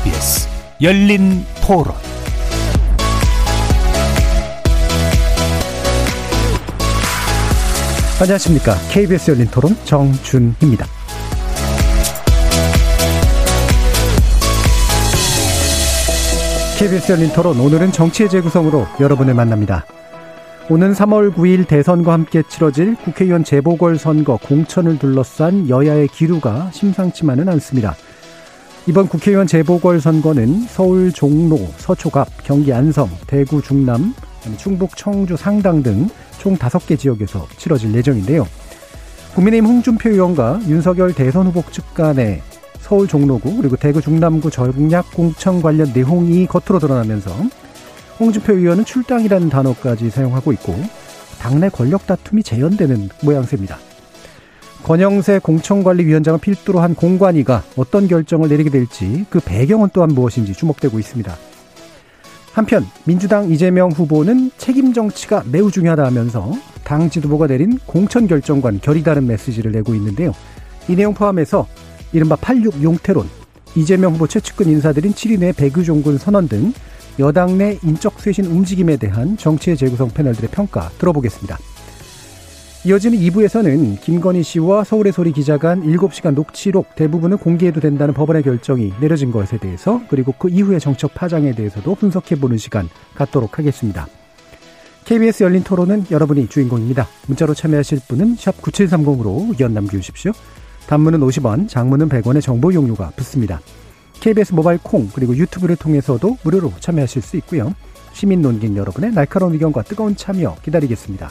KBS 열린 토론 안녕하십니까. KBS 열린 토론 정준희입니다. KBS 열린 토론 오늘은 정치의 재구성으로 여러분을 만납니다. 오는 3월 9일 대선과 함께 치러질 국회의원 재보궐선거 공천을 둘러싼 여야의 기류가 심상치만은 않습니다. 이번 국회의원 재보궐선거는 서울 종로, 서초갑, 경기 안성, 대구 중남, 충북 청주 상당 등총 5개 지역에서 치러질 예정인데요. 국민의힘 홍준표 의원과 윤석열 대선 후보 측 간의 서울 종로구 그리고 대구 중남구 전략 공천 관련 내용이 겉으로 드러나면서 홍준표 의원은 출당이라는 단어까지 사용하고 있고 당내 권력 다툼이 재현되는 모양새입니다. 권영세 공천관리위원장을 필두로 한 공관위가 어떤 결정을 내리게 될지 그 배경은 또한 무엇인지 주목되고 있습니다. 한편 민주당 이재명 후보는 책임 정치가 매우 중요하다 하면서 당 지도부가 내린 공천 결정과는 결이 다른 메시지를 내고 있는데요. 이 내용 포함해서 이른바 86 용태론, 이재명 후보 최측근 인사들인 7인의 배규종군 선언 등 여당 내 인적 쇄신 움직임에 대한 정치의 재구성 패널들의 평가 들어보겠습니다. 이어지는 2부에서는 김건희 씨와 서울의 소리 기자 간 7시간 녹취록 대부분은 공개해도 된다는 법원의 결정이 내려진 것에 대해서 그리고 그 이후의 정책 파장에 대해서도 분석해보는 시간 갖도록 하겠습니다. KBS 열린 토론은 여러분이 주인공입니다. 문자로 참여하실 분은 9730으로 의견 남겨주십시오. 단문은 50원, 장문은 100원의 정보 용료가 붙습니다. KBS 모바일 콩 그리고 유튜브를 통해서도 무료로 참여하실 수 있고요. 시민 논객 여러분의 날카로운 의견과 뜨거운 참여 기다리겠습니다.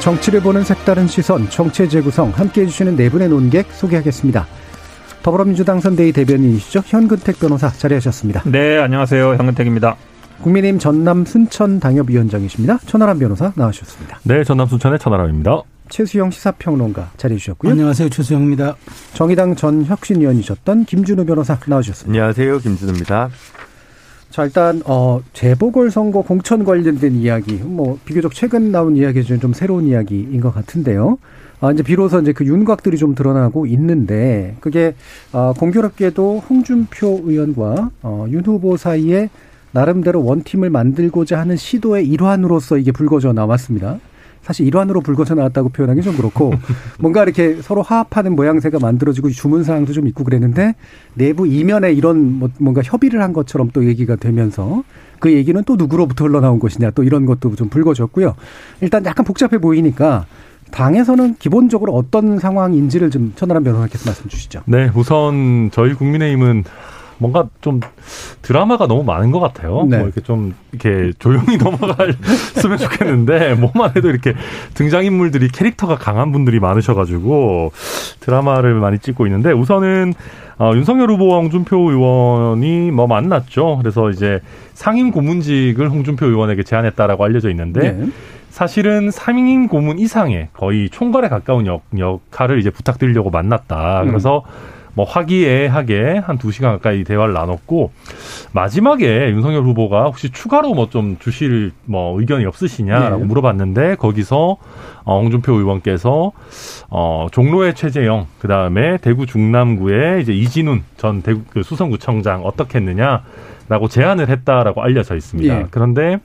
정치를 보는 색다른 시선, 정치의 재구성 함께해 주시는 네 분의 논객 소개하겠습니다. 더불어민주당 선대위 대변인이시죠. 현근택 변호사 자리하셨습니다. 네, 안녕하세요. 현근택입니다. 국민의힘 전남 순천 당협위원장이십니다. 천하람 변호사 나와주셨습니다. 네, 전남 순천의 천하람입니다. 최수영 시사평론가 자리해주셨고요. 안녕하세요. 최수영입니다. 정의당 전 혁신위원이셨던 김준우 변호사 나와주셨습니다. 안녕하세요. 김준우입니다. 자, 일단, 어, 재보궐 선거 공천 관련된 이야기, 뭐, 비교적 최근 나온 이야기 중에 좀 새로운 이야기인 것 같은데요. 아, 이제 비로소 이제 그 윤곽들이 좀 드러나고 있는데, 그게, 어, 공교롭게도 홍준표 의원과, 어, 윤 후보 사이에 나름대로 원팀을 만들고자 하는 시도의 일환으로서 이게 불거져 나왔습니다. 사실 일환으로 불거져 나왔다고 표현하기 좀 그렇고 뭔가 이렇게 서로 화합하는 모양새가 만들어지고 주문 사항도 좀 있고 그랬는데 내부 이면에 이런 뭐 뭔가 협의를 한 것처럼 또 얘기가 되면서 그 얘기는 또 누구로부터 흘러나온 것이냐 또 이런 것도 좀 불거졌고요. 일단 약간 복잡해 보이니까 당에서는 기본적으로 어떤 상황인지를 좀 천하람 변호사께서 말씀 주시죠. 네, 우선 저희 국민의힘은 뭔가 좀 드라마가 너무 많은 것 같아요. 네. 뭐 이렇게 좀 이렇게 조용히 넘어갔으면 좋겠는데 뭐만 해도 이렇게 등장 인물들이 캐릭터가 강한 분들이 많으셔가지고 드라마를 많이 찍고 있는데 우선은 어, 윤석열 후보와 홍준표 의원이 뭐 만났죠. 그래서 이제 상임 고문직을 홍준표 의원에게 제안했다라고 알려져 있는데. 네. 사실은 상임 고문 이상의 거의 총괄에 가까운 역, 역할을 이제 부탁드리려고 만났다. 그래서 음. 뭐 화기애애하게 한 두 시간 가까이 대화를 나눴고 마지막에 윤석열 후보가 혹시 추가로 뭐 좀 주실 뭐 의견이 없으시냐라고 네. 물어봤는데 거기서 어, 홍준표 의원께서 어 종로의 최재영 그 다음에 대구 중남구의 이제 이진훈 전 대구 그 수성구청장 어떻게 했느냐라고 제안을 했다라고 알려져 있습니다. 네. 그런데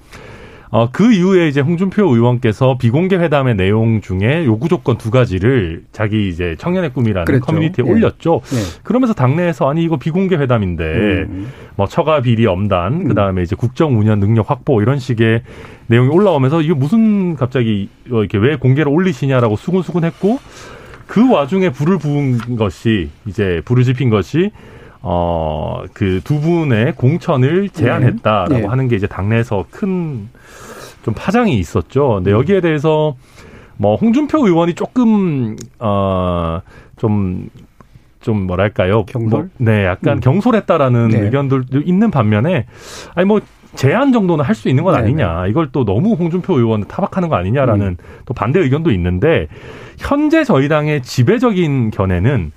어, 그 이후에 이제 홍준표 의원께서 비공개 회담의 내용 중에 요구 조건 두 가지를 자기 이제 청년의 꿈이라는 그랬죠. 커뮤니티에 네. 올렸죠. 네. 그러면서 당내에서 아니 이거 비공개 회담인데 음. 뭐 처가 비리 엄단 음. 그다음에 이제 국정 운영 능력 확보 이런 식의 내용이 올라오면서 이게 무슨 갑자기 이렇게 왜 공개를 올리시냐라고 수근수근했고 그 와중에 불을 부은 것이 이제 불을 지핀 것이 어, 그 두 분의 공천을 제안했다라고 네. 네. 하는 게 이제 당내에서 큰 좀 파장이 있었죠. 근데 음. 여기에 대해서 뭐 홍준표 의원이 조금, 어, 좀좀 뭐랄까요? 경솔? 뭐, 네, 약간 음. 경솔했다라는 네. 의견들도 있는 반면에 아니 뭐 제한 정도는 할 수 있는 건 네네. 아니냐. 이걸 또 너무 홍준표 의원을 타박하는 거 아니냐라는 음. 또 반대 의견도 있는데 현재 저희 당의 지배적인 견해는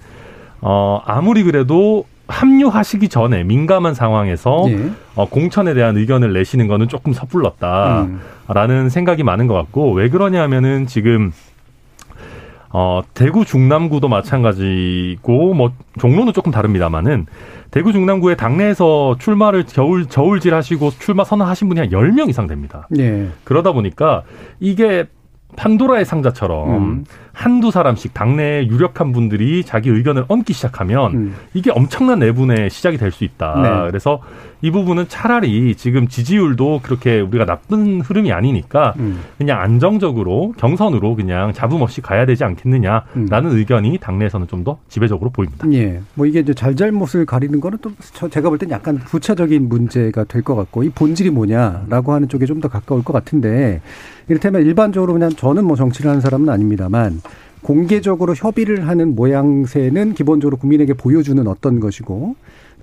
어 아무리 그래도 합류하시기 전에 민감한 상황에서 네. 어, 공천에 대한 의견을 내시는 거는 조금 섣불렀다라는 음. 생각이 많은 것 같고 왜 그러냐면은 지금 어, 대구 중남구도 마찬가지고 뭐 종로는 조금 다릅니다만은 대구 중남구의 당내에서 출마를 겨울 저울질 하시고 출마 선언하신 분이 한열명 이상 됩니다. 네. 그러다 보니까 이게 판도라의 상자처럼 음. 한두 사람씩 당내에 유력한 분들이 자기 의견을 얹기 시작하면 음. 이게 엄청난 내분의 시작이 될 수 있다. 네. 그래서 이 부분은 차라리 지금 지지율도 그렇게 우리가 나쁜 흐름이 아니니까 음. 그냥 안정적으로 경선으로 그냥 잡음 없이 가야 되지 않겠느냐라는 음. 의견이 당내에서는 좀 더 지배적으로 보입니다. 예. 뭐 이게 이제 잘잘못을 가리는 거는 또 제가 볼 땐 약간 부차적인 문제가 될 것 같고 이 본질이 뭐냐라고 하는 쪽에 좀 더 가까울 것 같은데 이를테면 일반적으로 그냥 저는 뭐 정치를 하는 사람은 아닙니다만 공개적으로 협의를 하는 모양새는 기본적으로 국민에게 보여주는 어떤 것이고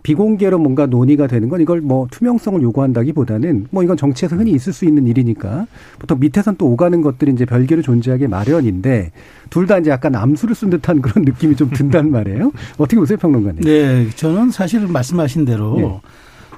비공개로 뭔가 논의가 되는 건 이걸 뭐 투명성을 요구한다기보다는 뭐 이건 정치에서 흔히 있을 수 있는 일이니까 보통 밑에선 또 오가는 것들이 이제 별개로 존재하기 마련인데 둘 다 이제 약간 암수를 쓴 듯한 그런 느낌이 좀 든단 말이에요. 어떻게 보세요, 평론가님? 네, 저는 사실 말씀하신 대로 네.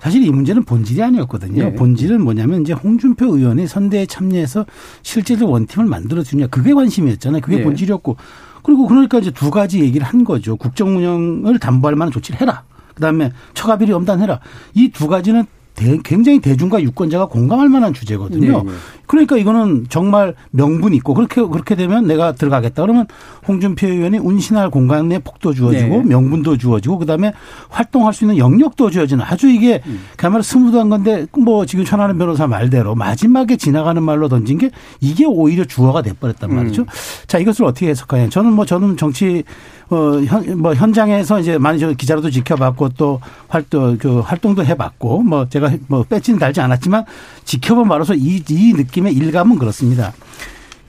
사실 이 문제는 본질이 아니었거든요. 네. 본질은 뭐냐면 이제 홍준표 의원이 선대에 참여해서 실제로 원팀을 만들어 주냐 그게 관심이었잖아요. 그게 네. 본질이었고 그리고 그러니까 이제 두 가지 얘기를 한 거죠. 국정 운영을 담보할 만한 조치를 해라. 그다음에 처가비리 엄단해라. 이 두 가지는 대, 굉장히 대중과 유권자가 공감할 만한 주제거든요. 네, 네. 그러니까 이거는 정말 명분 있고 그렇게 그렇게 되면 내가 들어가겠다 그러면 홍준표 의원이 운신할 공간 내 폭도 주어지고 네. 명분도 주어지고 그다음에 활동할 수 있는 영역도 주어지는 아주 이게 음. 그야말로 스무드한 건데 뭐 지금 천하는 변호사 말대로 마지막에 지나가는 말로 던진 게 이게 오히려 주어가 돼버렸단 말이죠. 음. 자 이것을 어떻게 해석하냐. 저는 뭐 저는 정치 어, 현, 뭐 현장에서 이제 많이 저 기자로도 지켜봤고 또 활동, 그 활동도 해봤고 뭐 제가 뭐 배지는 달지 않았지만 지켜본 바로서 이, 이 느낌의 일감은 그렇습니다.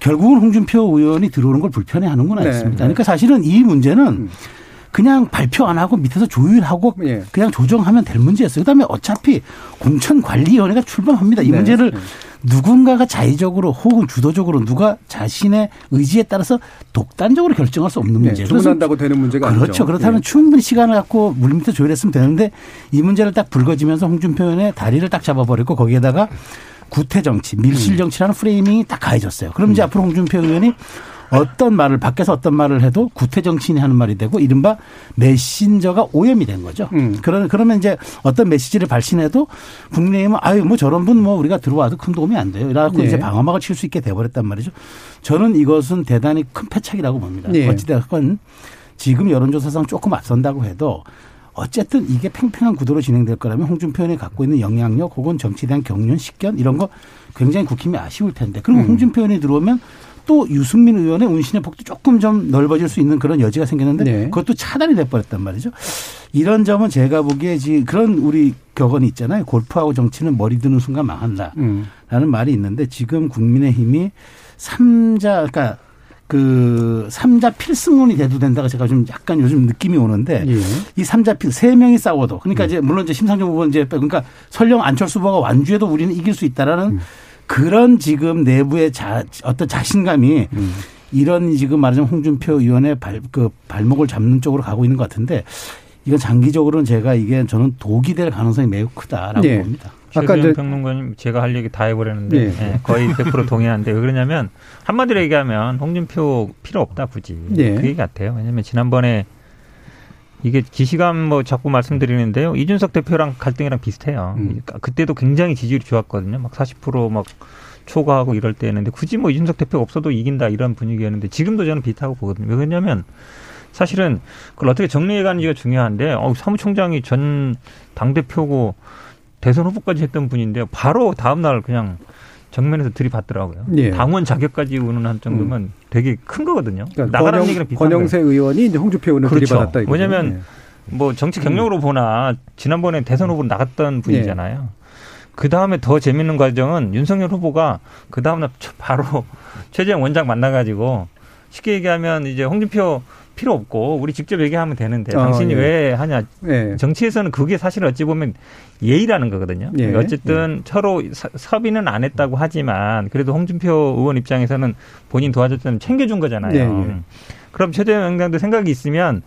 결국은 홍준표 의원이 들어오는 걸 불편해 하는구나 네, 했습니다. 네. 그러니까 사실은 이 문제는 음. 그냥 발표 안 하고 밑에서 조율하고 예. 그냥 조정하면 될 문제였어요. 그다음에 어차피 공천관리위원회가 출범합니다. 이 네. 문제를 네. 누군가가 자의적으로 혹은 주도적으로 누가 자신의 의지에 따라서 독단적으로 결정할 수 없는 문제. 네, 주문한다고 되는 문제가 그렇죠. 아니죠. 그렇다면 네. 충분히 시간을 갖고 물밑에 조율했으면 되는데 이 문제를 딱 불거지면서 홍준표 의원의 다리를 딱 잡아버렸고 거기에다가 구태 정치, 밀실 음. 정치라는 프레이밍이 딱 가해졌어요. 그럼 이제 음. 앞으로 홍준표 의원이 어떤 말을 밖에서 어떤 말을 해도 구태 정치인이 하는 말이 되고 이른바 메신저가 오염이 된 거죠. 음. 그러, 그러면 이제 어떤 메시지를 발신해도 국내에은 아유 뭐 저런 분 뭐 우리가 들어와도 큰 도움이 안 돼요. 이래갖고 네. 이제 방어막을 칠 수 있게 돼버렸단 말이죠. 저는 이것은 대단히 큰 패착이라고 봅니다. 네. 어찌됐건 지금 여론조사상 조금 앞선다고 해도 어쨌든 이게 팽팽한 구도로 진행될 거라면 홍준표 의원이 갖고 있는 영향력 혹은 정치에 대한 경륜, 식견 이런 거 굉장히 국힘이 아쉬울 텐데. 그럼 음. 홍준표 의원이 들어오면 또 유승민 의원의 운신의 폭도 조금 좀 넓어질 수 있는 그런 여지가 생겼는데 네. 그것도 차단이 돼버렸단 말이죠. 이런 점은 제가 보기에 지금 그런 우리 격언이 있잖아요. 골프하고 정치는 머리 드는 순간 망한다 라는 음. 말이 있는데 지금 국민의힘이 삼자 그러니까 그 삼자 필승론이 돼도 된다고 제가 좀 약간 요즘 느낌이 오는데 예. 이 삼자 필세 명이 싸워도 그러니까 음. 이제 물론 이제 심상정 후보는 이제 그러니까 설령 안철수 후보가 완주해도 우리는 이길 수 있다라는 음. 그런 지금 내부의 자, 어떤 자신감이 음. 이런 지금 말하자면 홍준표 의원의 발, 그 발목을 잡는 쪽으로 가고 있는 것 같은데 이건 장기적으로는 제가 이게 저는 독이 될 가능성이 매우 크다라고 네. 봅니다. 아까 평론가님 제가 할 얘기 다 해버렸는데 네. 네, 거의 100% 동의하는데 왜 그러냐면 한마디로 얘기하면 홍준표 필요 없다 굳이 네. 그 얘기 같아요. 왜냐하면 지난번에 이게 기시감 뭐 자꾸 말씀드리는데요. 이준석 대표랑 갈등이랑 비슷해요. 음. 그때도 굉장히 지지율이 좋았거든요. 막 40%막 초과하고 이럴 때였는데 굳이 뭐 이준석 대표가 없어도 이긴다 이런 분위기였는데 지금도 저는 비슷하고 보거든요. 왜냐하면 사실은 그걸 어떻게 정리해 가는지가 중요한데 어, 사무총장이 전 당대표고 대선 후보까지 했던 분인데 바로 다음날 그냥 정면에서 들이받더라고요. 예. 당원 자격까지 운운한 정도면 음. 되게 큰 거거든요. 그러니까 나가는 권영, 얘기랑 비슷한 권영세 거예요. 의원이 이제 홍준표 의원을 그렇죠. 들이받았다. 이거죠. 왜냐하면 예. 뭐 정치 경력으로 음. 보나 지난번에 대선 후보로 나갔던 분이잖아요. 예. 그 다음에 더 재밌는 과정은 윤석열 후보가 그 다음날 바로 최재형 원장 만나가지고 쉽게 얘기하면 이제 홍준표 필요 없고 우리 직접 얘기하면 되는데 어, 당신이 예. 왜 하냐. 예. 정치에서는 그게 사실 어찌 보면 예의라는 거거든요. 예. 그러니까 어쨌든 예. 서로 섭의는 안 했다고 하지만 그래도 홍준표 의원 입장에서는 본인 도와줬다면 챙겨준 거잖아요. 예, 예. 그럼 최재형 위원장도 생각이 있으면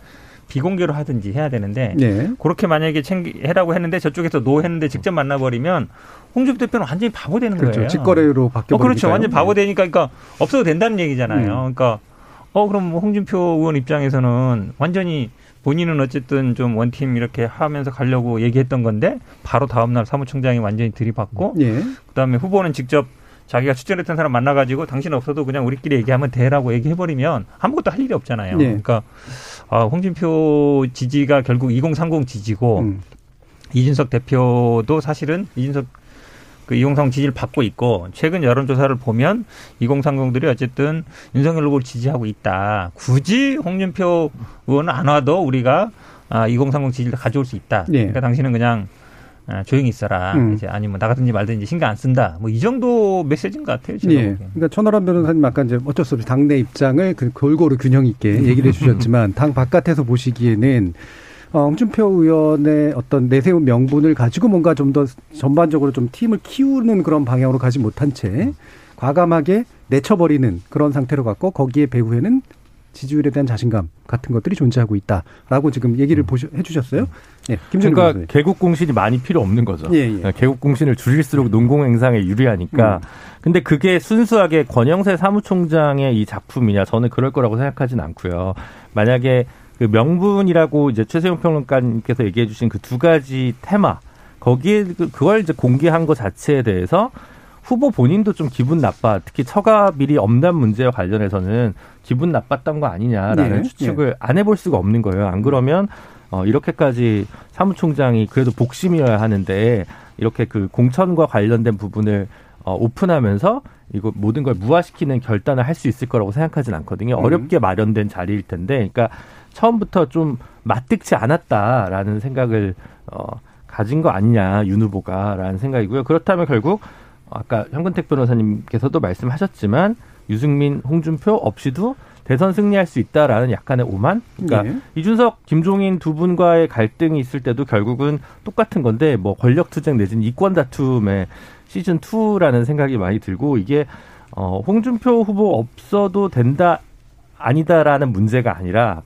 비공개로 하든지 해야 되는데 네. 그렇게 만약에 챙기 해라고 했는데 저쪽에서 노 했는데 직접 만나버리면 홍준표 대표는 완전히 바보 되는 그렇죠. 거예요. 직거래로 바뀌어 어, 그렇죠. 완전 히 바보 되니까 그러니까 없어도 된다는 얘기잖아요. 음. 그러니까 어 그럼 뭐 홍준표 의원 입장에서는 완전히 본인은 어쨌든 좀 원팀 이렇게 하면서 가려고 얘기했던 건데 바로 다음 날 사무총장이 완전히 들이받고 예. 그다음에 후보는 직접 자기가 추천했던 사람 만나가지고 당신 없어도 그냥 우리끼리 얘기하면 돼라고 얘기해버리면 아무것도 할 일이 없잖아요. 예. 그러니까 아, 홍준표 지지가 결국 2030 지지고 음. 이준석 대표도 사실은 이준석 그2030 지지를 받고 있고 최근 여론조사를 보면 2030들이 어쨌든 윤석열 후보를 지지하고 있다. 굳이 홍준표 의원은 안 와도 우리가 아, 2030 지지를 가져올 수 있다. 네. 그러니까 당신은 그냥 아, 조용히 있어라. 음. 이제 아니면 나가든지 말든지 신경 안 쓴다. 뭐 이 정도 메시지인 것 같아요. 제가 예. 그러니까 천하람 변호사님 아까 이제 어쩔 수 없이 당내 입장을 그 골고루 균형 있게 얘기를 해주셨지만 당 바깥에서 보시기에는 어, 홍준표 의원의 어떤 내세운 명분을 가지고 뭔가 좀 더 전반적으로 좀 팀을 키우는 그런 방향으로 가지 못한 채 과감하게 내쳐버리는 그런 상태로 갔고 거기에 배후에는 지지율에 대한 자신감 같은 것들이 존재하고 있다라고 지금 얘기를 음. 보셔, 해주셨어요. 예, 그러니까 교수님. 개국 공신이 많이 필요 없는 거죠. 예, 예. 그러니까 개국 공신을 줄일수록 농공 행상에 유리하니까. 음. 근데 그게 순수하게 권영세 사무총장의 이 작품이냐 저는 그럴 거라고 생각하진 않고요. 만약에 그 명분이라고 이제 최세용 평론가님께서 얘기해 주신 그 두 가지 테마 거기에 그, 그걸 이제 공개한 것 자체에 대해서 후보 본인도 좀 기분 나빠. 특히 처가 비리 엄단 문제와 관련해서는 기분 나빴던 거 아니냐라는 네, 추측을 네. 안 해볼 수가 없는 거예요. 안 그러면 어, 이렇게까지 사무총장이 그래도 복심이어야 하는데 이렇게 그 공천과 관련된 부분을 어, 오픈하면서 이거 모든 걸 무화시키는 결단을 할 수 있을 거라고 생각하진 않거든요. 음. 어렵게 마련된 자리일 텐데, 그러니까 처음부터 좀 맞득치 않았다라는 생각을 어, 가진 거 아니냐 윤 후보가라는 생각이고요. 그렇다면 결국 아까 현근택 변호사님께서도 말씀하셨지만 유승민, 홍준표 없이도 대선 승리할 수 있다라는 약간의 오만. 그러니까 네. 이준석, 김종인 두 분과의 갈등이 있을 때도 결국은 똑같은 건데 뭐 권력 투쟁 내지는 이권 다툼의 시즌 2라는 생각이 많이 들고 이게 어 홍준표 후보 없어도 된다 아니다라는 문제가 아니라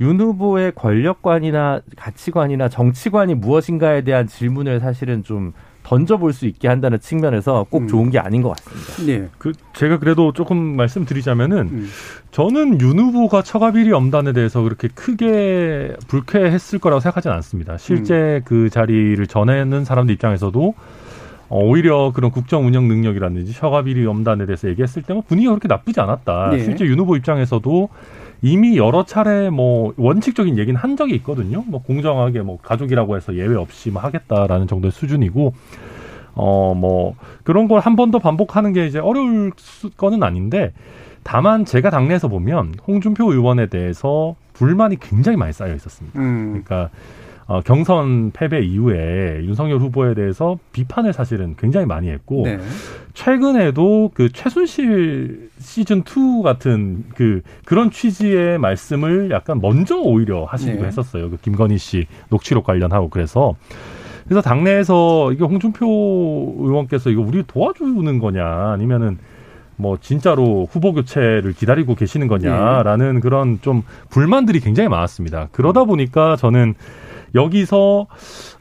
윤 후보의 권력관이나 가치관이나 정치관이 무엇인가에 대한 질문을 사실은 좀 던져볼 수 있게 한다는 측면에서 꼭 음. 좋은 게 아닌 것 같습니다. 네. 그 제가 그래도 조금 말씀드리자면은 음. 저는 윤 후보가 처가비리 엄단에 대해서 그렇게 크게 불쾌했을 거라고 생각하지는 않습니다. 실제 음. 그 자리를 전하는 사람들 입장에서도 어, 오히려 그런 국정 운영 능력이라든지 처가비리 엄단에 대해서 얘기했을 때는 분위기가 그렇게 나쁘지 않았다. 네. 실제 윤 후보 입장에서도 이미 여러 차례 뭐 원칙적인 얘기는 한 적이 있거든요. 뭐 공정하게 뭐 가족이라고 해서 예외 없이 뭐 하겠다라는 정도의 수준이고 어 뭐 그런 걸 한 번 더 반복하는 게 이제 어려울 거는 아닌데 다만 제가 당내에서 보면 홍준표 의원에 대해서 불만이 굉장히 많이 쌓여 있었습니다. 음. 그러니까 어, 경선 패배 이후에 윤석열 후보에 대해서 비판을 사실은 굉장히 많이 했고 네. 최근에도 그 최순실 시즌 2 같은 그 그런 취지의 말씀을 약간 먼저 오히려 하시기도 네. 했었어요. 그 김건희 씨 녹취록 관련하고 그래서 그래서 당내에서 이게 홍준표 의원께서 이거 우리 도와주는 거냐 아니면은 뭐 진짜로 후보 교체를 기다리고 계시는 거냐라는 네. 그런 좀 불만들이 굉장히 많았습니다. 그러다 보니까 저는 여기서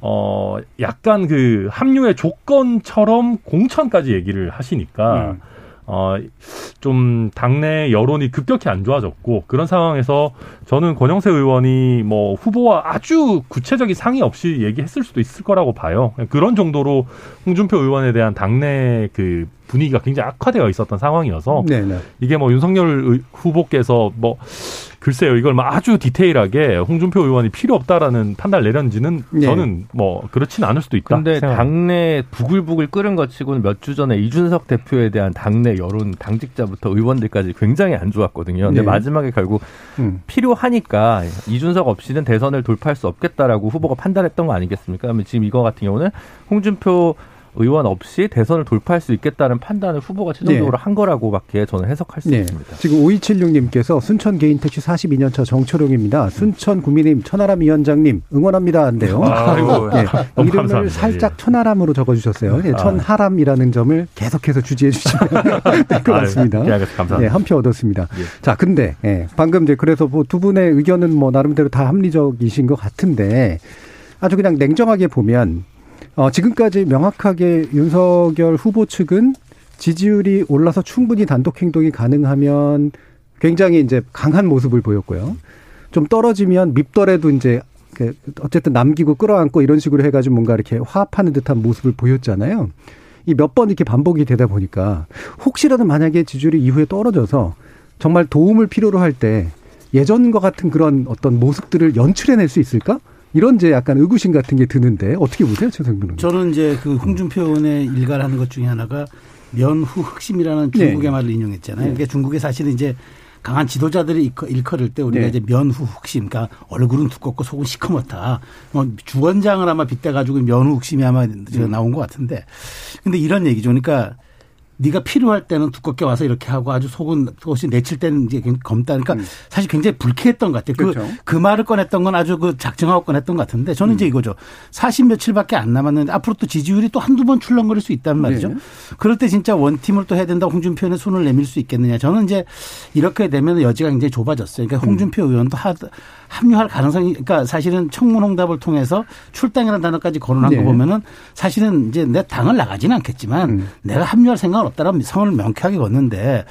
어 약간 그 합류의 조건처럼 공천까지 얘기를 하시니까 음. 어좀 당내 여론이 급격히 안 좋아졌고 그런 상황에서 저는 권영세 의원이 뭐 후보와 아주 구체적인 상의 없이 얘기했을 수도 있을 거라고 봐요. 그런 정도로 홍준표 의원에 대한 당내 그 분위기가 굉장히 악화되어 있었던 상황이어서 네네. 네. 이게 뭐 윤석열 후보께서 뭐 글쎄요, 이걸 막 아주 디테일하게 홍준표 의원이 필요 없다라는 판단을 내렸는지는 네. 저는 뭐 그렇지는 않을 수도 있다. 그런데 당내 부글부글 끓은 것 치고는 몇 주 전에 이준석 대표에 대한 당내 여론 당직자부터 의원들까지 굉장히 안 좋았거든요. 근데 네. 마지막에 결국 음. 필요하니까 이준석 없이는 대선을 돌파할 수 없겠다라고 후보가 판단했던 거 아니겠습니까? 그러면 지금 이거 같은 경우는 홍준표 의원 없이 대선을 돌파할 수 있겠다는 판단을 후보가 최종적으로 네. 한 거라고밖에 저는 해석할 수 네. 있습니다. 지금 5276님께서 순천 개인 택시 42년차 정초룡입니다. 순천 국민의힘 천하람 위원장님 응원합니다. 한데요. 아이고, 네. 이름을 감사합니다. 살짝 예. 천하람으로 적어주셨어요. 네, 천하람이라는 점을 계속해서 주지해 주시면 될 것 같습니다. 네, 감사합니다. 네, 한표 얻었습니다. 예. 자, 근데 예, 방금 이제 그래서 뭐 두 분의 의견은 뭐 나름대로 다 합리적이신 것 같은데 아주 그냥 냉정하게 보면 어, 지금까지 명확하게 윤석열 후보 측은 지지율이 올라서 충분히 단독 행동이 가능하면 굉장히 이제 강한 모습을 보였고요. 좀 떨어지면 밉더라도 이제 그 어쨌든 남기고 끌어안고 이런 식으로 해가지고 뭔가 이렇게 화합하는 듯한 모습을 보였잖아요. 이 몇 번 이렇게 반복이 되다 보니까 혹시라도 만약에 지지율이 이후에 떨어져서 정말 도움을 필요로 할 때 예전과 같은 그런 어떤 모습들을 연출해낼 수 있을까? 이런 이제 약간 의구심 같은 게 드는데 어떻게 보세요, 최성 변호사? 저는 이제 그 홍준표 의원의 일가라는 것 중에 하나가 면후 흑심이라는 중국의 네. 말을 인용했잖아요. 네. 그게 중국에 사실은 이제 강한 지도자들이 일컬, 일컬을 때 우리가 네. 이제 면후 흑심, 그러니까 얼굴은 두껍고 속은 시커멓다. 뭐 주원장을 아마 빗대 가지고 면후 흑심이 아마 음. 나온 것 같은데. 근데 이런 얘기죠. 그러니까 네가 필요할 때는 두껍게 와서 이렇게 하고 아주 속은 속이 내칠 때는 이제 검다. 그러니까 음. 사실 굉장히 불쾌했던 것 같아요. 그, 그렇죠. 그, 그 말을 꺼냈던 건 아주 그 작정하고 꺼냈던 것 같은데 저는 음. 이제 이거죠. 40 며칠밖에 안 남았는데 앞으로 또 지지율이 또 한두 번 출렁거릴 수 있단 말이죠. 네. 그럴 때 진짜 원팀을 또 해야 된다고 홍준표 의원의 손을 내밀 수 있겠느냐. 저는 이제 이렇게 되면 여지가 굉장히 좁아졌어요. 그러니까 음. 홍준표 음. 의원도 하, 합류할 가능성이 그러니까 사실은 청문 홍답을 통해서 출당이라는 단어까지 거론한 네. 거 보면은 사실은 이제 내 당을 나가지는 않겠지만 음. 내가 합류할 생각은 없다라는 성을 명쾌하게 걷는데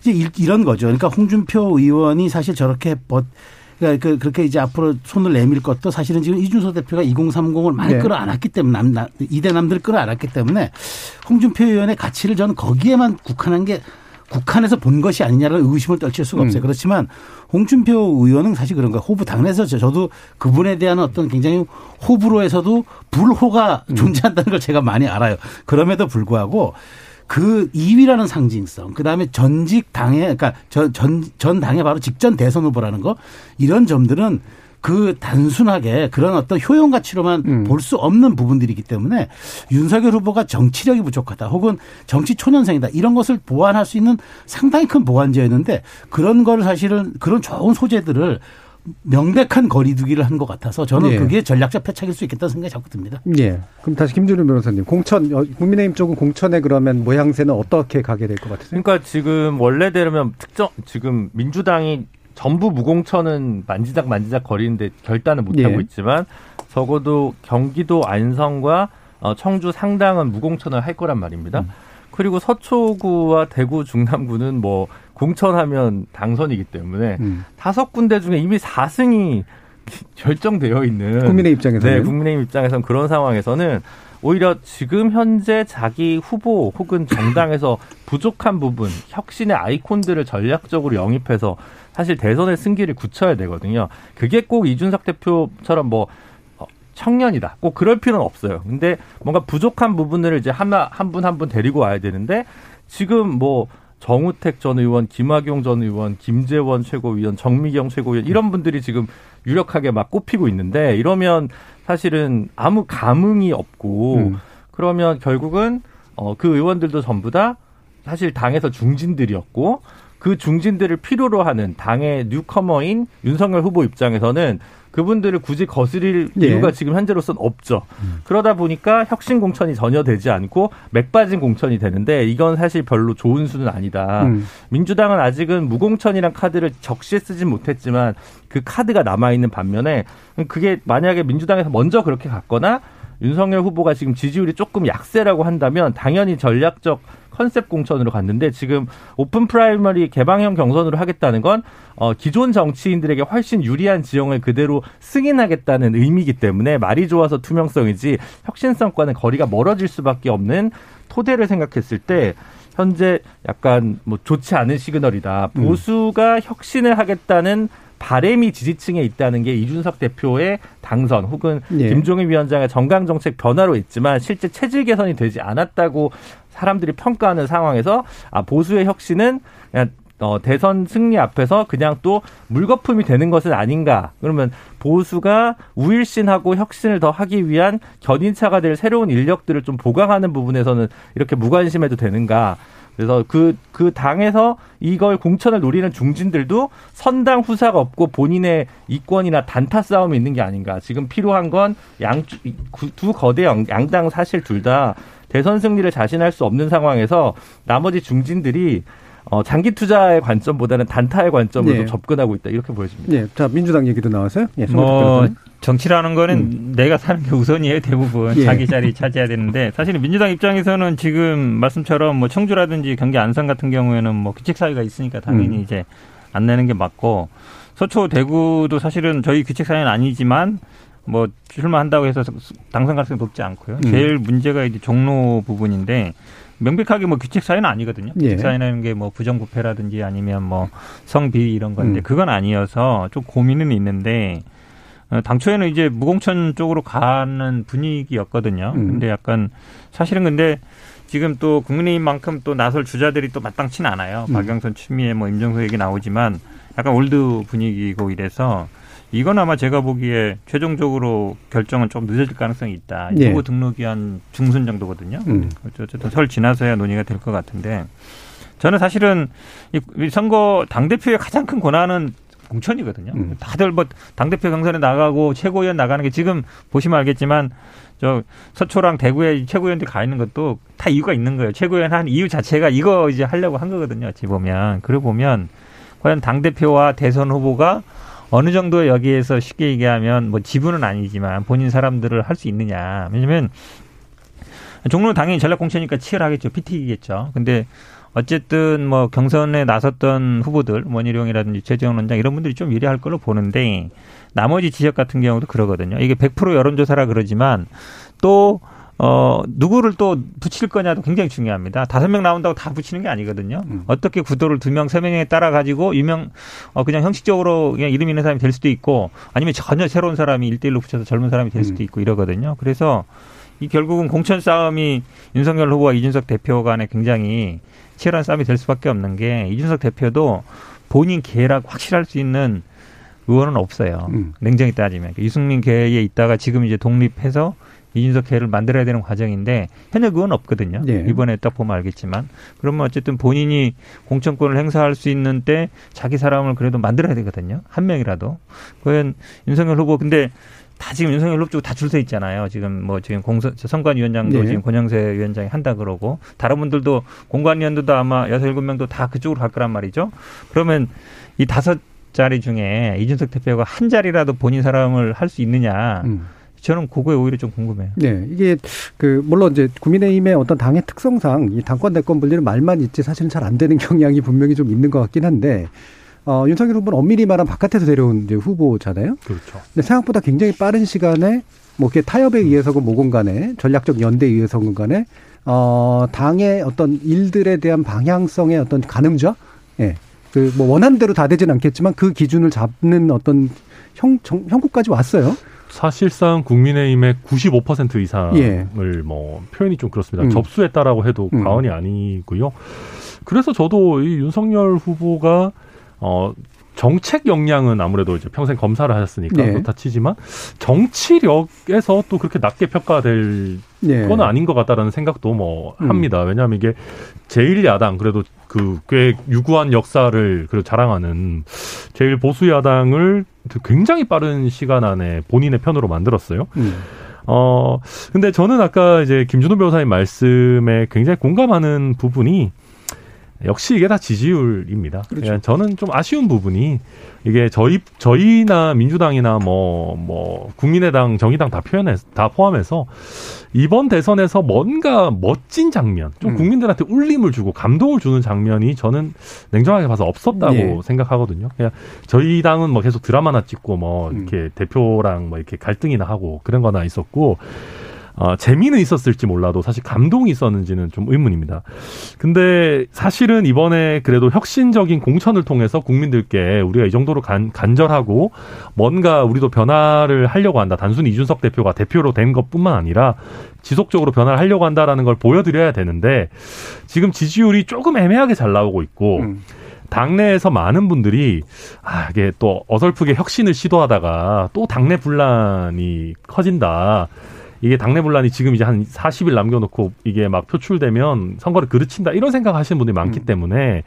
이제 이런 거죠. 그러니까 홍준표 의원이 사실 저렇게 버 그러니까 그 그렇게 이제 앞으로 손을 내밀 것도 사실은 지금 이준석 대표가 2030을 많이 네. 끌어안았기 때문에 남, 남 이대 남들을 끌어안았기 때문에 홍준표 의원의 가치를 저는 거기에만 국한한 게 국한에서 본 것이 아니냐는 의구심을 떨칠 수가 없어요. 음. 그렇지만 홍준표 의원은 사실 그런 거예요. 호부 당내에서 저도 그분에 대한 어떤 굉장히 호불호에서도 불호가 음. 존재한다는 걸 제가 많이 알아요. 그럼에도 불구하고 그 2위라는 상징성, 그 다음에 전직 당에, 그러니까 전, 전, 전 당의 바로 직전 대선 후보라는 거, 이런 점들은 그 단순하게 그런 어떤 효용 가치로만 음. 볼수 없는 부분들이기 때문에 윤석열 후보가 정치력이 부족하다 혹은 정치 초년생이다 이런 것을 보완할 수 있는 상당히 큰 보완제였는데 그런 걸 사실은 그런 좋은 소재들을 명백한 거리두기를 한 것 같아서 저는 예. 그게 전략적 패착일 수 있겠다는 생각이 자꾸 듭니다. 예. 그럼 다시 김준우 변호사님, 공천 어, 국민의힘 쪽은 공천에 그러면 모양새는 어떻게 가게 될 것 같으세요? 그러니까 지금 원래대로면 특정 지금 민주당이 전부 무공천은 만지작 만지작 거리는데 결단을 못 하고 예. 있지만 적어도 경기도 안성과 어, 청주 상당은 무공천을 할 거란 말입니다. 음. 그리고 서초구와 대구 중남구는 뭐 공천하면 당선이기 때문에 음. 다섯 군데 중에 이미 4승이 결정되어 있는 국민의 입장에서는 네, 국민의 입장에서는 그런 상황에서는 오히려 지금 현재 자기 후보 혹은 정당에서 부족한 부분, 혁신의 아이콘들을 전략적으로 영입해서 사실 대선의 승기를 굳혀야 되거든요. 그게 꼭 이준석 대표처럼 뭐 어, 청년이다. 꼭 그럴 필요는 없어요. 근데 뭔가 부족한 부분을 이제 하나 한 분 한 분 데리고 와야 되는데 지금 뭐 정우택 전 의원, 김학용 전 의원, 김재원 최고위원, 정미경 최고위원 이런 분들이 지금 유력하게 막 꼽히고 있는데 이러면 사실은 아무 감흥이 없고 음. 그러면 결국은 어, 그 의원들도 전부 다 사실 당에서 중진들이었고 그 중진들을 필요로 하는 당의 뉴커머인 윤석열 후보 입장에서는 그분들을 굳이 거스릴 예. 이유가 지금 현재로서는 없죠. 음. 그러다 보니까 혁신 공천이 전혀 되지 않고 맥빠진 공천이 되는데 이건 사실 별로 좋은 수는 아니다. 음. 민주당은 아직은 무공천이란 카드를 적시에 쓰진 못했지만 그 카드가 남아 있는 반면에 그게 만약에 민주당에서 먼저 그렇게 갔거나 윤석열 후보가 지금 지지율이 조금 약세라고 한다면 당연히 전략적 컨셉 공천으로 갔는데 지금 오픈 프라이머리 개방형 경선으로 하겠다는 건 어, 기존 정치인들에게 훨씬 유리한 지형을 그대로 승인하겠다는 의미이기 때문에 말이 좋아서 투명성이지 혁신성과는 거리가 멀어질 수밖에 없는 토대를 생각했을 때 현재 약간 뭐 좋지 않은 시그널이다. 음. 보수가 음. 혁신을 하겠다는 바램이 지지층에 있다는 게 이준석 대표의 당선 혹은 예. 김종인 위원장의 정강 정책 변화로 있지만 실제 체질 개선이 되지 않았다고 사람들이 평가하는 상황에서 아 보수의 혁신은 그냥 어, 대선 승리 앞에서 그냥 또 물거품이 되는 것은 아닌가. 그러면 보수가 우일신하고 혁신을 더 하기 위한 견인차가 될 새로운 인력들을 좀 보강하는 부분에서는 이렇게 무관심해도 되는가. 그래서 그, 그 당에서 이걸 공천을 노리는 중진들도 선당 후사가 없고 본인의 이권이나 단타 싸움이 있는 게 아닌가. 지금 필요한 건 양, 두 거대 양당 사실 둘 다 대선 승리를 자신할 수 없는 상황에서 나머지 중진들이 어, 장기 투자의 관점보다는 단타의 관점으로 네. 접근하고 있다 이렇게 보여집니다. 네, 자 민주당 얘기도 나왔어요. 예, 뭐 정치라는 거는 음. 내가 사는 게 우선이에요 대부분 예. 자기 자리 차지해야 되는데 사실은 민주당 입장에서는 지금 말씀처럼 뭐 청주라든지 경기 안산 같은 경우에는 뭐 규칙 사유가 있으니까 당연히 음. 이제 안 내는 게 맞고 서초 대구도 사실은 저희 규칙 사유는 아니지만 뭐 출마한다고 해서 당선 가능성이 높지 않고요. 음. 제일 문제가 이제 종로 부분인데 명백하게 뭐 규칙 사유는 아니거든요. 규칙 예. 사유는 게 뭐 부정부패라든지 아니면 뭐 성비위 이런 건데 음. 그건 아니어서 좀 고민은 있는데 어, 당초에는 이제 무공천 쪽으로 가는 분위기였거든요. 음. 근데 약간 사실은 근데 지금 또 국민의힘만큼 또 나설 주자들이 또 마땅치는 않아요. 음. 박영선 추미애 뭐 임정수 얘기 나오지만 약간 old 분위기고 이래서 이건 아마 제가 보기에 최종적으로 결정은 좀 늦어질 가능성이 있다. 예. 후보 등록이 한 중순 정도거든요. 음. 어쨌든 설 지나서야 논의가 될 것 같은데 저는 사실은 이 선거 당 대표의 가장 큰 권한은 공천이거든요. 음. 다들 뭐 당대표 경선에 나가고 최고위원 나가는 게 지금 보시면 알겠지만 저 서초랑 대구에 최고위원들 가 있는 것도 다 이유가 있는 거예요. 최고위원 한 이유 자체가 이거 이제 하려고 한 거거든요. 어찌 보면. 그래 보면 과연 당대표와 대선 후보가 어느 정도 여기에서 쉽게 얘기하면 뭐 지분은 아니지만 본인 사람들을 할 수 있느냐. 왜냐면 종로는 당연히 전략 공천이니까 치열하겠죠. PT이겠죠. 근데 어쨌든 뭐 경선에 나섰던 후보들 원희룡이라든지 최재형 원장 이런 분들이 좀 유리할 걸로 보는데 나머지 지역 같은 경우도 그러거든요. 이게 100% 여론조사라 그러지만 또 어, 누구를 또 붙일 거냐도 굉장히 중요합니다. 다섯 명 나온다고 다 붙이는 게 아니거든요. 음. 어떻게 구도를 두 명, 세 명에 따라 가지고 유명, 어, 그냥 형식적으로 그냥 이름 있는 사람이 될 수도 있고 아니면 전혀 새로운 사람이 일대일로 붙여서 젊은 사람이 될 수도 음. 있고 이러거든요. 그래서 이 결국은 공천 싸움이 윤석열 후보와 이준석 대표 간에 굉장히 치열한 싸움이 될 수밖에 없는 게 이준석 대표도 본인 계략 확실할 수 있는 의원은 없어요. 음. 냉정히 따지면 유승민 계에 있다가 지금 이제 독립해서 이준석 계를 만들어야 되는 과정인데 현역 의원 없거든요. 네. 이번에 딱 보면 알겠지만 그러면 어쨌든 본인이 공천권을 행사할 수 있는 때 자기 사람을 그래도 만들어야 되거든요. 한 명이라도. 그건 윤석열 후보 근데 다 지금 윤석열 후보 쪽 다 줄 서 있잖아요. 지금 뭐 지금 공선 선관위원장도 네. 지금 권영세 위원장이 한다 그러고 다른 분들도 공관위원들도 아마 여섯 일곱 명도 다 그쪽으로 갈 거란 말이죠. 그러면 이 다섯 자리 중에 이준석 대표가 한 자리라도 본인 사람을 할 수 있느냐. 음. 저는 그거에 오히려 좀 궁금해요. 네, 이게 그 물론 이제 국민의힘의 어떤 당의 특성상 이 당권 대권 분리는 말만 있지 사실은 잘 안 되는 경향이 분명히 좀 있는 것 같긴 한데 어, 윤석열 후보는 엄밀히 말하면 바깥에서 데려온 이제 후보잖아요. 그렇죠. 근데 생각보다 굉장히 빠른 시간에 뭐 이렇게 타협에 의해서건 뭐건 간에 전략적 연대에 의해서건 간에 어, 당의 어떤 일들에 대한 방향성의 어떤 가늠자, 예. 그 뭐 원하는 대로 다 되진 않겠지만 그 기준을 잡는 어떤 형, 정, 형국까지 왔어요. 사실상 국민의힘의 95% 이상을 예. 뭐 표현이 좀 그렇습니다. 음. 접수했다라고 해도 음. 과언이 아니고요. 그래서 저도 이 윤석열 후보가 어 정책 역량은 아무래도 이제 평생 검사를 하셨으니까 네. 그렇다 치지만 정치력에서 또 그렇게 낮게 평가될 네. 건 아닌 것 같다라는 생각도 뭐 음. 합니다. 왜냐하면 이게 제1야당 그래도 그 꽤 유구한 역사를 그래도 자랑하는 제일 보수 야당을 굉장히 빠른 시간 안에 본인의 편으로 만들었어요. 음. 어 근데 저는 아까 이제 김준호 변호사님 말씀에 굉장히 공감하는 부분이 역시 이게 다 지지율입니다. 그렇죠. 저는 좀 아쉬운 부분이 이게 저희 저희나 민주당이나 뭐뭐 뭐 국민의당, 정의당 다 표현해 다 포함해서 이번 대선에서 뭔가 멋진 장면, 좀 음. 국민들한테 울림을 주고 감동을 주는 장면이 저는 냉정하게 봐서 없었다고 예. 생각하거든요. 그냥 저희 당은 뭐 계속 드라마나 찍고 뭐 이렇게 음. 대표랑 뭐 이렇게 갈등이나 하고 그런 거나 있었고 어, 재미는 있었을지 몰라도 사실 감동이 있었는지는 좀 의문입니다. 근데 사실은 이번에 그래도 혁신적인 공천을 통해서 국민들께 우리가 이 정도로 간, 간절하고 뭔가 우리도 변화를 하려고 한다. 단순히 이준석 대표가 대표로 된 것뿐만 아니라 지속적으로 변화를 하려고 한다라는 걸 보여드려야 되는데 지금 지지율이 조금 애매하게 잘 나오고 있고 음. 당내에서 많은 분들이 아 이게 또 어설프게 혁신을 시도하다가 또 당내 분란이 커진다. 이게 당내 분란이 지금 이제 한 40일 남겨놓고 이게 막 표출되면 선거를 그르친다 이런 생각 하시는 분들이 많기 음. 때문에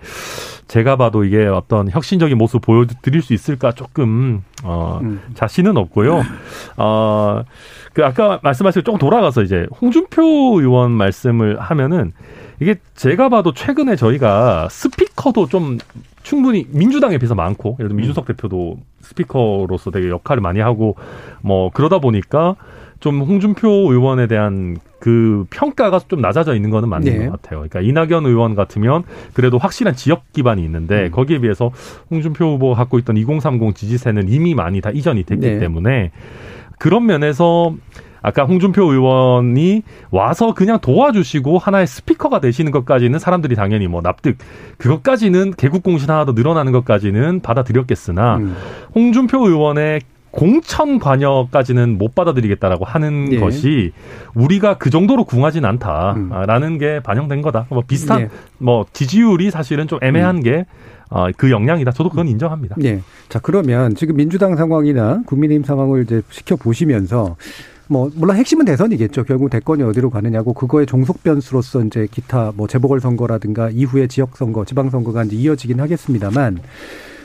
제가 봐도 이게 어떤 혁신적인 모습 보여드릴 수 있을까 조금 어 음. 자신은 없고요. 어그 아까 말씀하신 조금 돌아가서 이제 홍준표 의원 말씀을 하면은 이게 제가 봐도 최근에 저희가 스피커도 좀 충분히 민주당에 비해서 많고 예를 들면 음. 이준석 대표도 스피커로서 되게 역할을 많이 하고 뭐 그러다 보니까 좀 홍준표 의원에 대한 그 평가가 좀 낮아져 있는 거는 맞는 네. 것 같아요. 그러니까 이낙연 의원 같으면 그래도 확실한 지역 기반이 있는데 음. 거기에 비해서 홍준표 후보가 갖고 있던 2030 지지세는 이미 많이 다 이전이 됐기 네. 때문에 그런 면에서 아까 홍준표 의원이 와서 그냥 도와주시고 하나의 스피커가 되시는 것까지는 사람들이 당연히 뭐 납득 그것까지는 개국 공신 하나 더 늘어나는 것까지는 받아들였겠으나 음. 홍준표 의원의 공천 관여까지는 못 받아들이겠다라고 하는 예. 것이 우리가 그 정도로 궁하진 않다라는 음. 게 반영된 거다. 뭐 비슷한 예. 뭐 지지율이 사실은 좀 애매한 음. 게 어, 그 역량이다. 저도 그건 인정합니다. 네. 자, 그러면 지금 민주당 상황이나 국민의힘 상황을 이제 지켜보시면서 뭐 물론 핵심은 대선이겠죠. 결국 대권이 어디로 가느냐고 그거의 종속 변수로서 이제 기타 뭐 재보궐 선거라든가 이후에 지역 선거, 지방 선거가 이제 이어지긴 하겠습니다만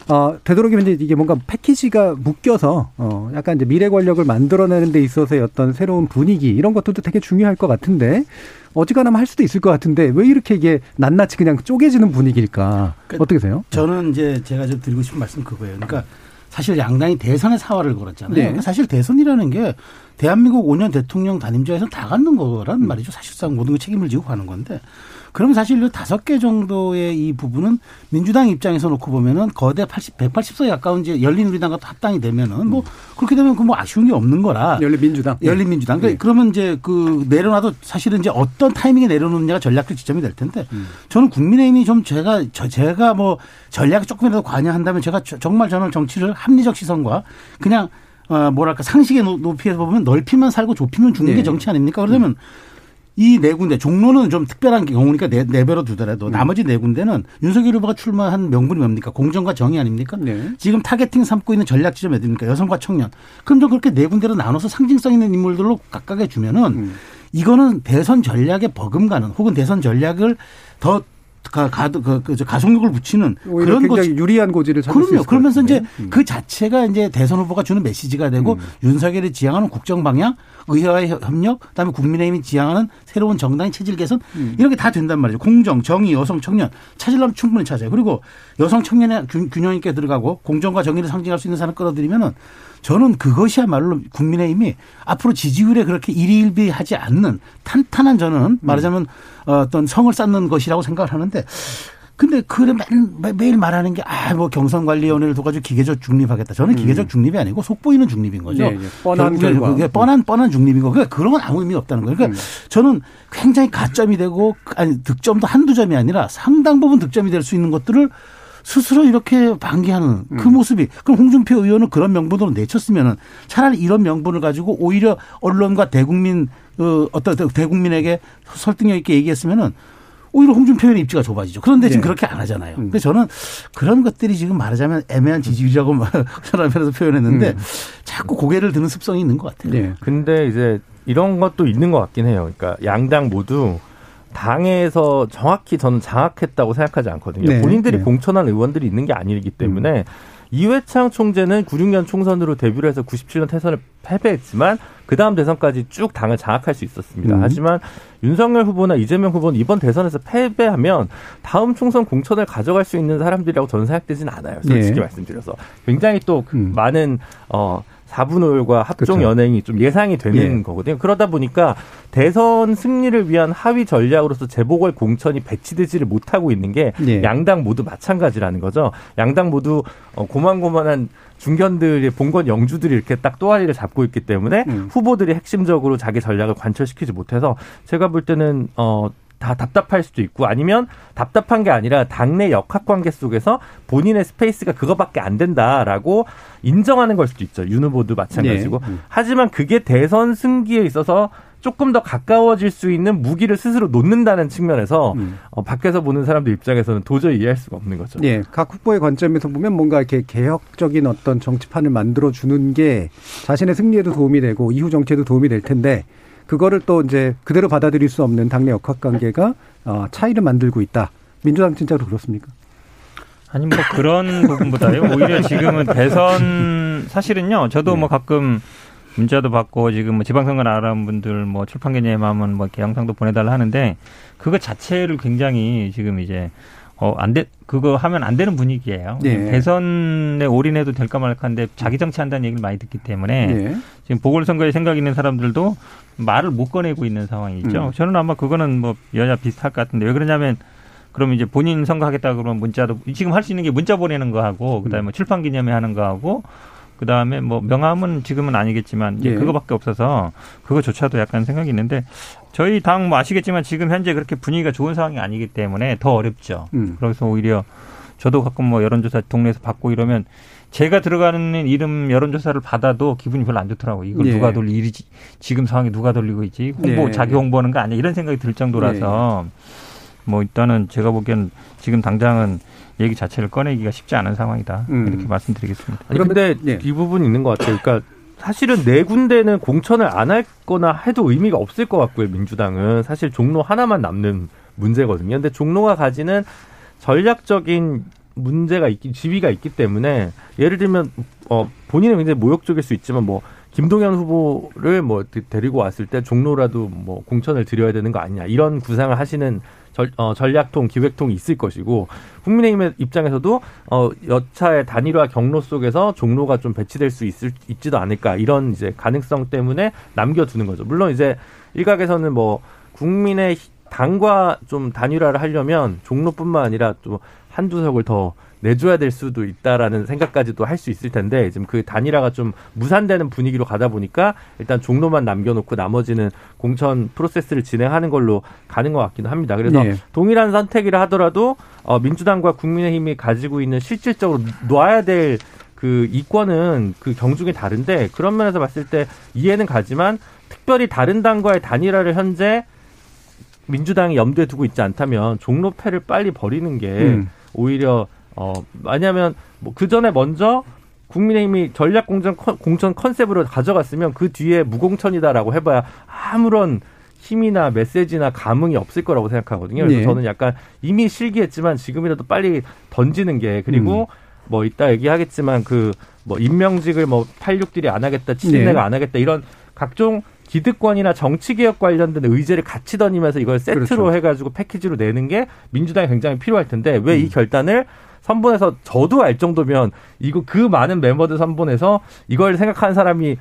어, 되도록이면 이제 이게 뭔가 패키지가 묶여서 어, 약간 이제 미래 권력을 만들어내는 데 있어서의 어떤 새로운 분위기 이런 것들도 되게 중요할 것 같은데 어지간하면 할 수도 있을 것 같은데 왜 이렇게 이게 낱낱이 그냥 쪼개지는 분위기일까? 그러니까 어떻게 세요? 저는 이제 제가 좀 드리고 싶은 말씀 그거예요. 그러니까 사실 양당이 대선의 사활을 걸었잖아요. 네. 그러니까 사실 대선이라는 게 대한민국 5년 대통령 단임자에서 다 갖는 거란 말이죠. 사실상 모든 걸 책임을 지고 가는 건데 그럼 사실 이 다섯 개 정도의 이 부분은 민주당 입장에서 놓고 보면은 거대 80, 180석 가까운 이제 열린우리당과 합당이 되면은 뭐 그렇게 되면 그 뭐 아쉬운 게 없는 거라. 열린민주당. 예. 열린민주당. 네. 그러면 이제 그 내려놔도 사실은 이제 어떤 타이밍에 내려놓느냐가 전략적 지점이 될 텐데 음. 저는 국민의힘이 좀 제가 저 제가 뭐 전략에 조금이라도 관여한다면 제가 정말 저는 정치를 합리적 시선과 그냥 어 뭐랄까 상식의 높이에서 보면 넓히면 살고 좁히면 죽는 네. 게 정치 아닙니까? 그러면 음. 이 네 군데 종로는 좀 특별한 경우니까 네, 네 배로 두더라도 음. 나머지 네 군데는 윤석열 후보가 출마한 명분이 뭡니까? 공정과 정의 아닙니까? 네. 지금 targeting 삼고 있는 전략 지점 어디입니까? 여성과 청년. 그럼 좀 그렇게 네 군데로 나눠서 상징성 있는 인물들로 각각에 주면은 음. 이거는 대선 전략에 버금가는 혹은 대선 전략을 더 가, 가, 그, 그, 가속력을 붙이는 그런 것 유리한 고지를 찾을 그럼요. 그러면서 이제 음. 그 자체가 이제 대선 후보가 주는 메시지가 되고 음. 윤석열이 지향하는 국정 방향, 의회와의 협력, 그다음에 국민의힘이 지향하는 새로운 정당의 체질 개선 음. 이런 게 다 된단 말이죠. 공정, 정의, 여성, 청년 찾으려면 충분히 찾아요. 그리고 여성 청년의 균형 있게 들어가고 공정과 정의를 상징할 수 있는 사람 끌어들이면은 저는 그것이야말로 국민의힘이 앞으로 지지율에 그렇게 일희일비하지 않는 탄탄한 저는 말하자면 어떤 성을 쌓는 것이라고 생각을 하는데 근데 그래 매일, 매일 말하는 게, 아, 뭐 경선관리위원회를 둬가지고 기계적 중립하겠다. 저는 음. 기계적 중립이 아니고 속보이는 중립인 거죠. 네, 네. 뻔한 결과. 그게 뻔한, 뻔한 중립인 거. 그러니까 그런 건 아무 의미 없다는 거예요. 그러니까 음. 저는 굉장히 가점이 되고, 아니, 득점도 한두 점이 아니라 상당 부분 득점이 될 수 있는 것들을 스스로 이렇게 방기하는 그 음. 모습이 그럼 홍준표 의원은 그런 명분으로 내쳤으면은 차라리 이런 명분을 가지고 오히려 언론과 대국민 어, 어떤 대국민에게 설득력 있게 얘기했으면은 오히려 홍준표 의원의 입지가 좁아지죠. 그런데 지금 네. 그렇게 안 하잖아요. 음. 그래서 저는 그런 것들이 지금 말하자면 애매한 지지율이라고 사람에서 표현했는데 음. 자꾸 고개를 드는 습성이 있는 것 같아요. 네. 근데 이제 이런 것도 있는 것 같긴 해요. 그러니까 양당 모두 당에서 정확히 저는 장악했다고 생각하지 않거든요. 네. 본인들이 네. 공천한 의원들이 있는 게 아니기 때문에 음. 이회창 총재는 96년 총선으로 데뷔를 해서 97년 대선을 패배했지만 그 다음 대선까지 쭉 당을 장악할 수 있었습니다. 음. 하지만 윤석열 후보나 이재명 후보는 이번 대선에서 패배하면 다음 총선 공천을 가져갈 수 있는 사람들이라고 저는 생각되지는 않아요. 솔직히 네. 말씀드려서 굉장히 또 음. 많은 어 4분 5일과 합종 그렇죠. 연행이 좀 예상이 되는 예. 거거든요. 그러다 보니까 대선 승리를 위한 하위 전략으로서 재보궐 공천이 배치되지를 못하고 있는 게 예. 양당 모두 마찬가지라는 거죠. 양당 모두 어, 고만고만한 중견들의 봉건 영주들이 이렇게 딱 또아리를 잡고 있기 때문에 음. 후보들이 핵심적으로 자기 전략을 관철시키지 못해서 제가 볼 때는 어 다 답답할 수도 있고 아니면 답답한 게 아니라 당내 역학 관계 속에서 본인의 스페이스가 그거밖에 안 된다라고 인정하는 걸 수도 있죠. 윤 후보도 마찬가지고. 네. 음. 하지만 그게 대선 승기에 있어서 조금 더 가까워질 수 있는 무기를 스스로 놓는다는 측면에서 음. 어, 밖에서 보는 사람들 입장에서는 도저히 이해할 수가 없는 거죠. 예, 각 후보의 관점에서 보면 뭔가 이렇게 개혁적인 어떤 정치판을 만들어 주는 게 자신의 승리에도 도움이 되고 이후 정치에도 도움이 될 텐데 그거를 또 이제 그대로 받아들일 수 없는 당내 역학 관계가 어, 차이를 만들고 있다. 민주당 진짜로 그렇습니까? 아니 뭐 그런 부분보다요. 오히려 지금은 대선 사실은요. 저도 네. 뭐 가끔 문자도 받고 지금 뭐 지방선거 나가는 분들 뭐 출판 개념하면 뭐 이렇게 영상도 보내달라 하는데 그거 자체를 굉장히 지금 이제 어, 안 돼, 그거 하면 안 되는 분위기예요. 네. 대선에 올인해도 될까 말까한데 자기 정치한다는 얘기를 많이 듣기 때문에 네. 지금 보궐선거에 생각 있는 사람들도 말을 못 꺼내고 있는 상황이죠. 음. 저는 아마 그거는 뭐 여야 비슷할 것 같은데 왜 그러냐면 그러면 이제 본인 선거하겠다 그러면 문자도 지금 할 수 있는 게 문자 보내는 거 하고 그다음에 뭐 출판 기념회 하는 거 하고 그다음에 뭐 명함은 지금은 아니겠지만 이제 예. 그거밖에 없어서 그거조차도 약간 생각이 있는데 저희 당 뭐 아시겠지만 지금 현재 그렇게 분위기가 좋은 상황이 아니기 때문에 더 어렵죠. 음. 그래서 오히려 저도 가끔 뭐 여론조사 동네에서 받고 이러면 제가 들어가는 이름 여론조사를 받아도 기분이 별로 안 좋더라고요. 이걸 예. 누가 돌리 일이지 지금 상황이 누가 돌리고 있지 홍보 예. 자기 홍보하는 거 아니야 이런 생각이 들 정도라서 예. 뭐 일단은 제가 보기엔 지금 당장은 얘기 자체를 꺼내기가 쉽지 않은 상황이다 음. 이렇게 말씀드리겠습니다. 아니 근데 네. 이 부분 있는 것 같아요. 그러니까 사실은 네 군데는 공천을 안 할 거나 해도 의미가 없을 것 같고요. 민주당은 사실 종로 하나만 남는 문제거든요. 근데 종로가 가지는 전략적인 문제가 있기 지위가 있기 때문에 예를 들면 어 본인은 굉장히 모욕적일 수 있지만 뭐 김동연 후보를 뭐 데리고 왔을 때 종로라도 뭐 공천을 드려야 되는 거 아니냐 이런 구상을 하시는 절, 어, 전략통, 기획통이 있을 것이고 국민의힘의 입장에서도 어, 여차의 단일화 경로 속에서 종로가 좀 배치될 수 있을 있지도 않을까 이런 이제 가능성 때문에 남겨두는 거죠. 물론 이제 일각에서는 뭐 국민의 당과 좀 단일화를 하려면 종로뿐만 아니라 또 한두 석을 더 내줘야 될 수도 있다라는 생각까지도 할 수 있을 텐데 지금 그 단일화가 좀 무산되는 분위기로 가다 보니까 일단 종로만 남겨놓고 나머지는 공천 프로세스를 진행하는 걸로 가는 것 같기도 합니다. 그래서 네. 동일한 선택이라 하더라도 어, 민주당과 국민의힘이 가지고 있는 실질적으로 놔야 될그 이권은 그 경중이 다른데 그런 면에서 봤을 때 이해는 가지만 특별히 다른 당과의 단일화를 현재 민주당이 염두에 두고 있지 않다면 종로패를 빨리 버리는 게 음. 오히려 어, 왜냐하면 뭐 그 전에 먼저 국민의힘이 전략 공천 공천 컨셉으로 가져갔으면 그 뒤에 무공천이다라고 해봐야 아무런 힘이나 메시지나 감흥이 없을 거라고 생각하거든요. 그래서 네. 저는 약간 이미 실기했지만 지금이라도 빨리 던지는 게 그리고 음. 뭐 이따 얘기하겠지만 그 뭐 임명직을 뭐 86들이 안 하겠다, 친내가 네. 안 하겠다 이런 각종 기득권이나 정치 개혁 관련된 의제를 같이 던지면서 이걸 세트로 그렇죠. 해가지고 패키지로 내는 게 민주당이 굉장히 필요할 텐데 왜이 음. 결단을 선본에서 저도 알 정도면 이거 그 많은 멤버들 선본에서 이걸 생각하는 사람이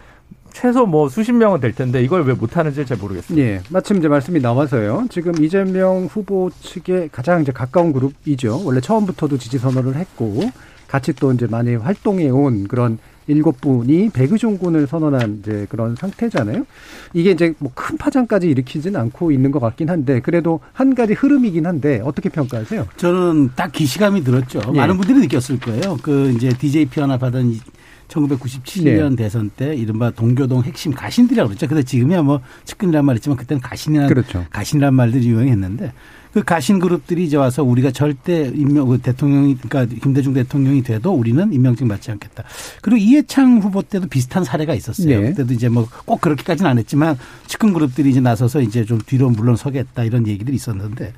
최소 뭐 수십 명은 될 텐데 이걸 왜 못하는지 잘 모르겠어요. 예, 마침 이제 말씀이 나와서요. 지금 이재명 후보 측에 가장 이제 가까운 그룹이죠. 원래 처음부터도 지지 선언을 했고 같이 또 이제 많이 활동해 온 그런 일곱 분이 백의종군을 선언한 이제 그런 상태잖아요. 이게 이제 뭐 큰 파장까지 일으키지는 않고 있는 것 같긴 한데 그래도 한 가지 흐름이긴 한데 어떻게 평가하세요? 저는 딱 기시감이 들었죠. 예. 많은 분들이 느꼈을 거예요. 그 이제 DJP 하나 받은 1997년 네. 대선 때 이른바 동교동 핵심 가신들이라고 그랬죠. 근데 지금이야 뭐 측근이란 말 있지만 그때는 가신이란 그렇죠. 가신이란 말들이 유행했는데 그 가신 그룹들이 이제 와서 우리가 절대 임명 그 대통령이 그러니까 김대중 대통령이 돼도 우리는 임명직 받지 않겠다. 그리고 이해창 후보 때도 비슷한 사례가 있었어요. 네. 그때도 이제 뭐 꼭 그렇게까지는 안 했지만 측근 그룹들이 이제 나서서 이제 좀 뒤로 물러서겠다 이런 얘기들이 있었는데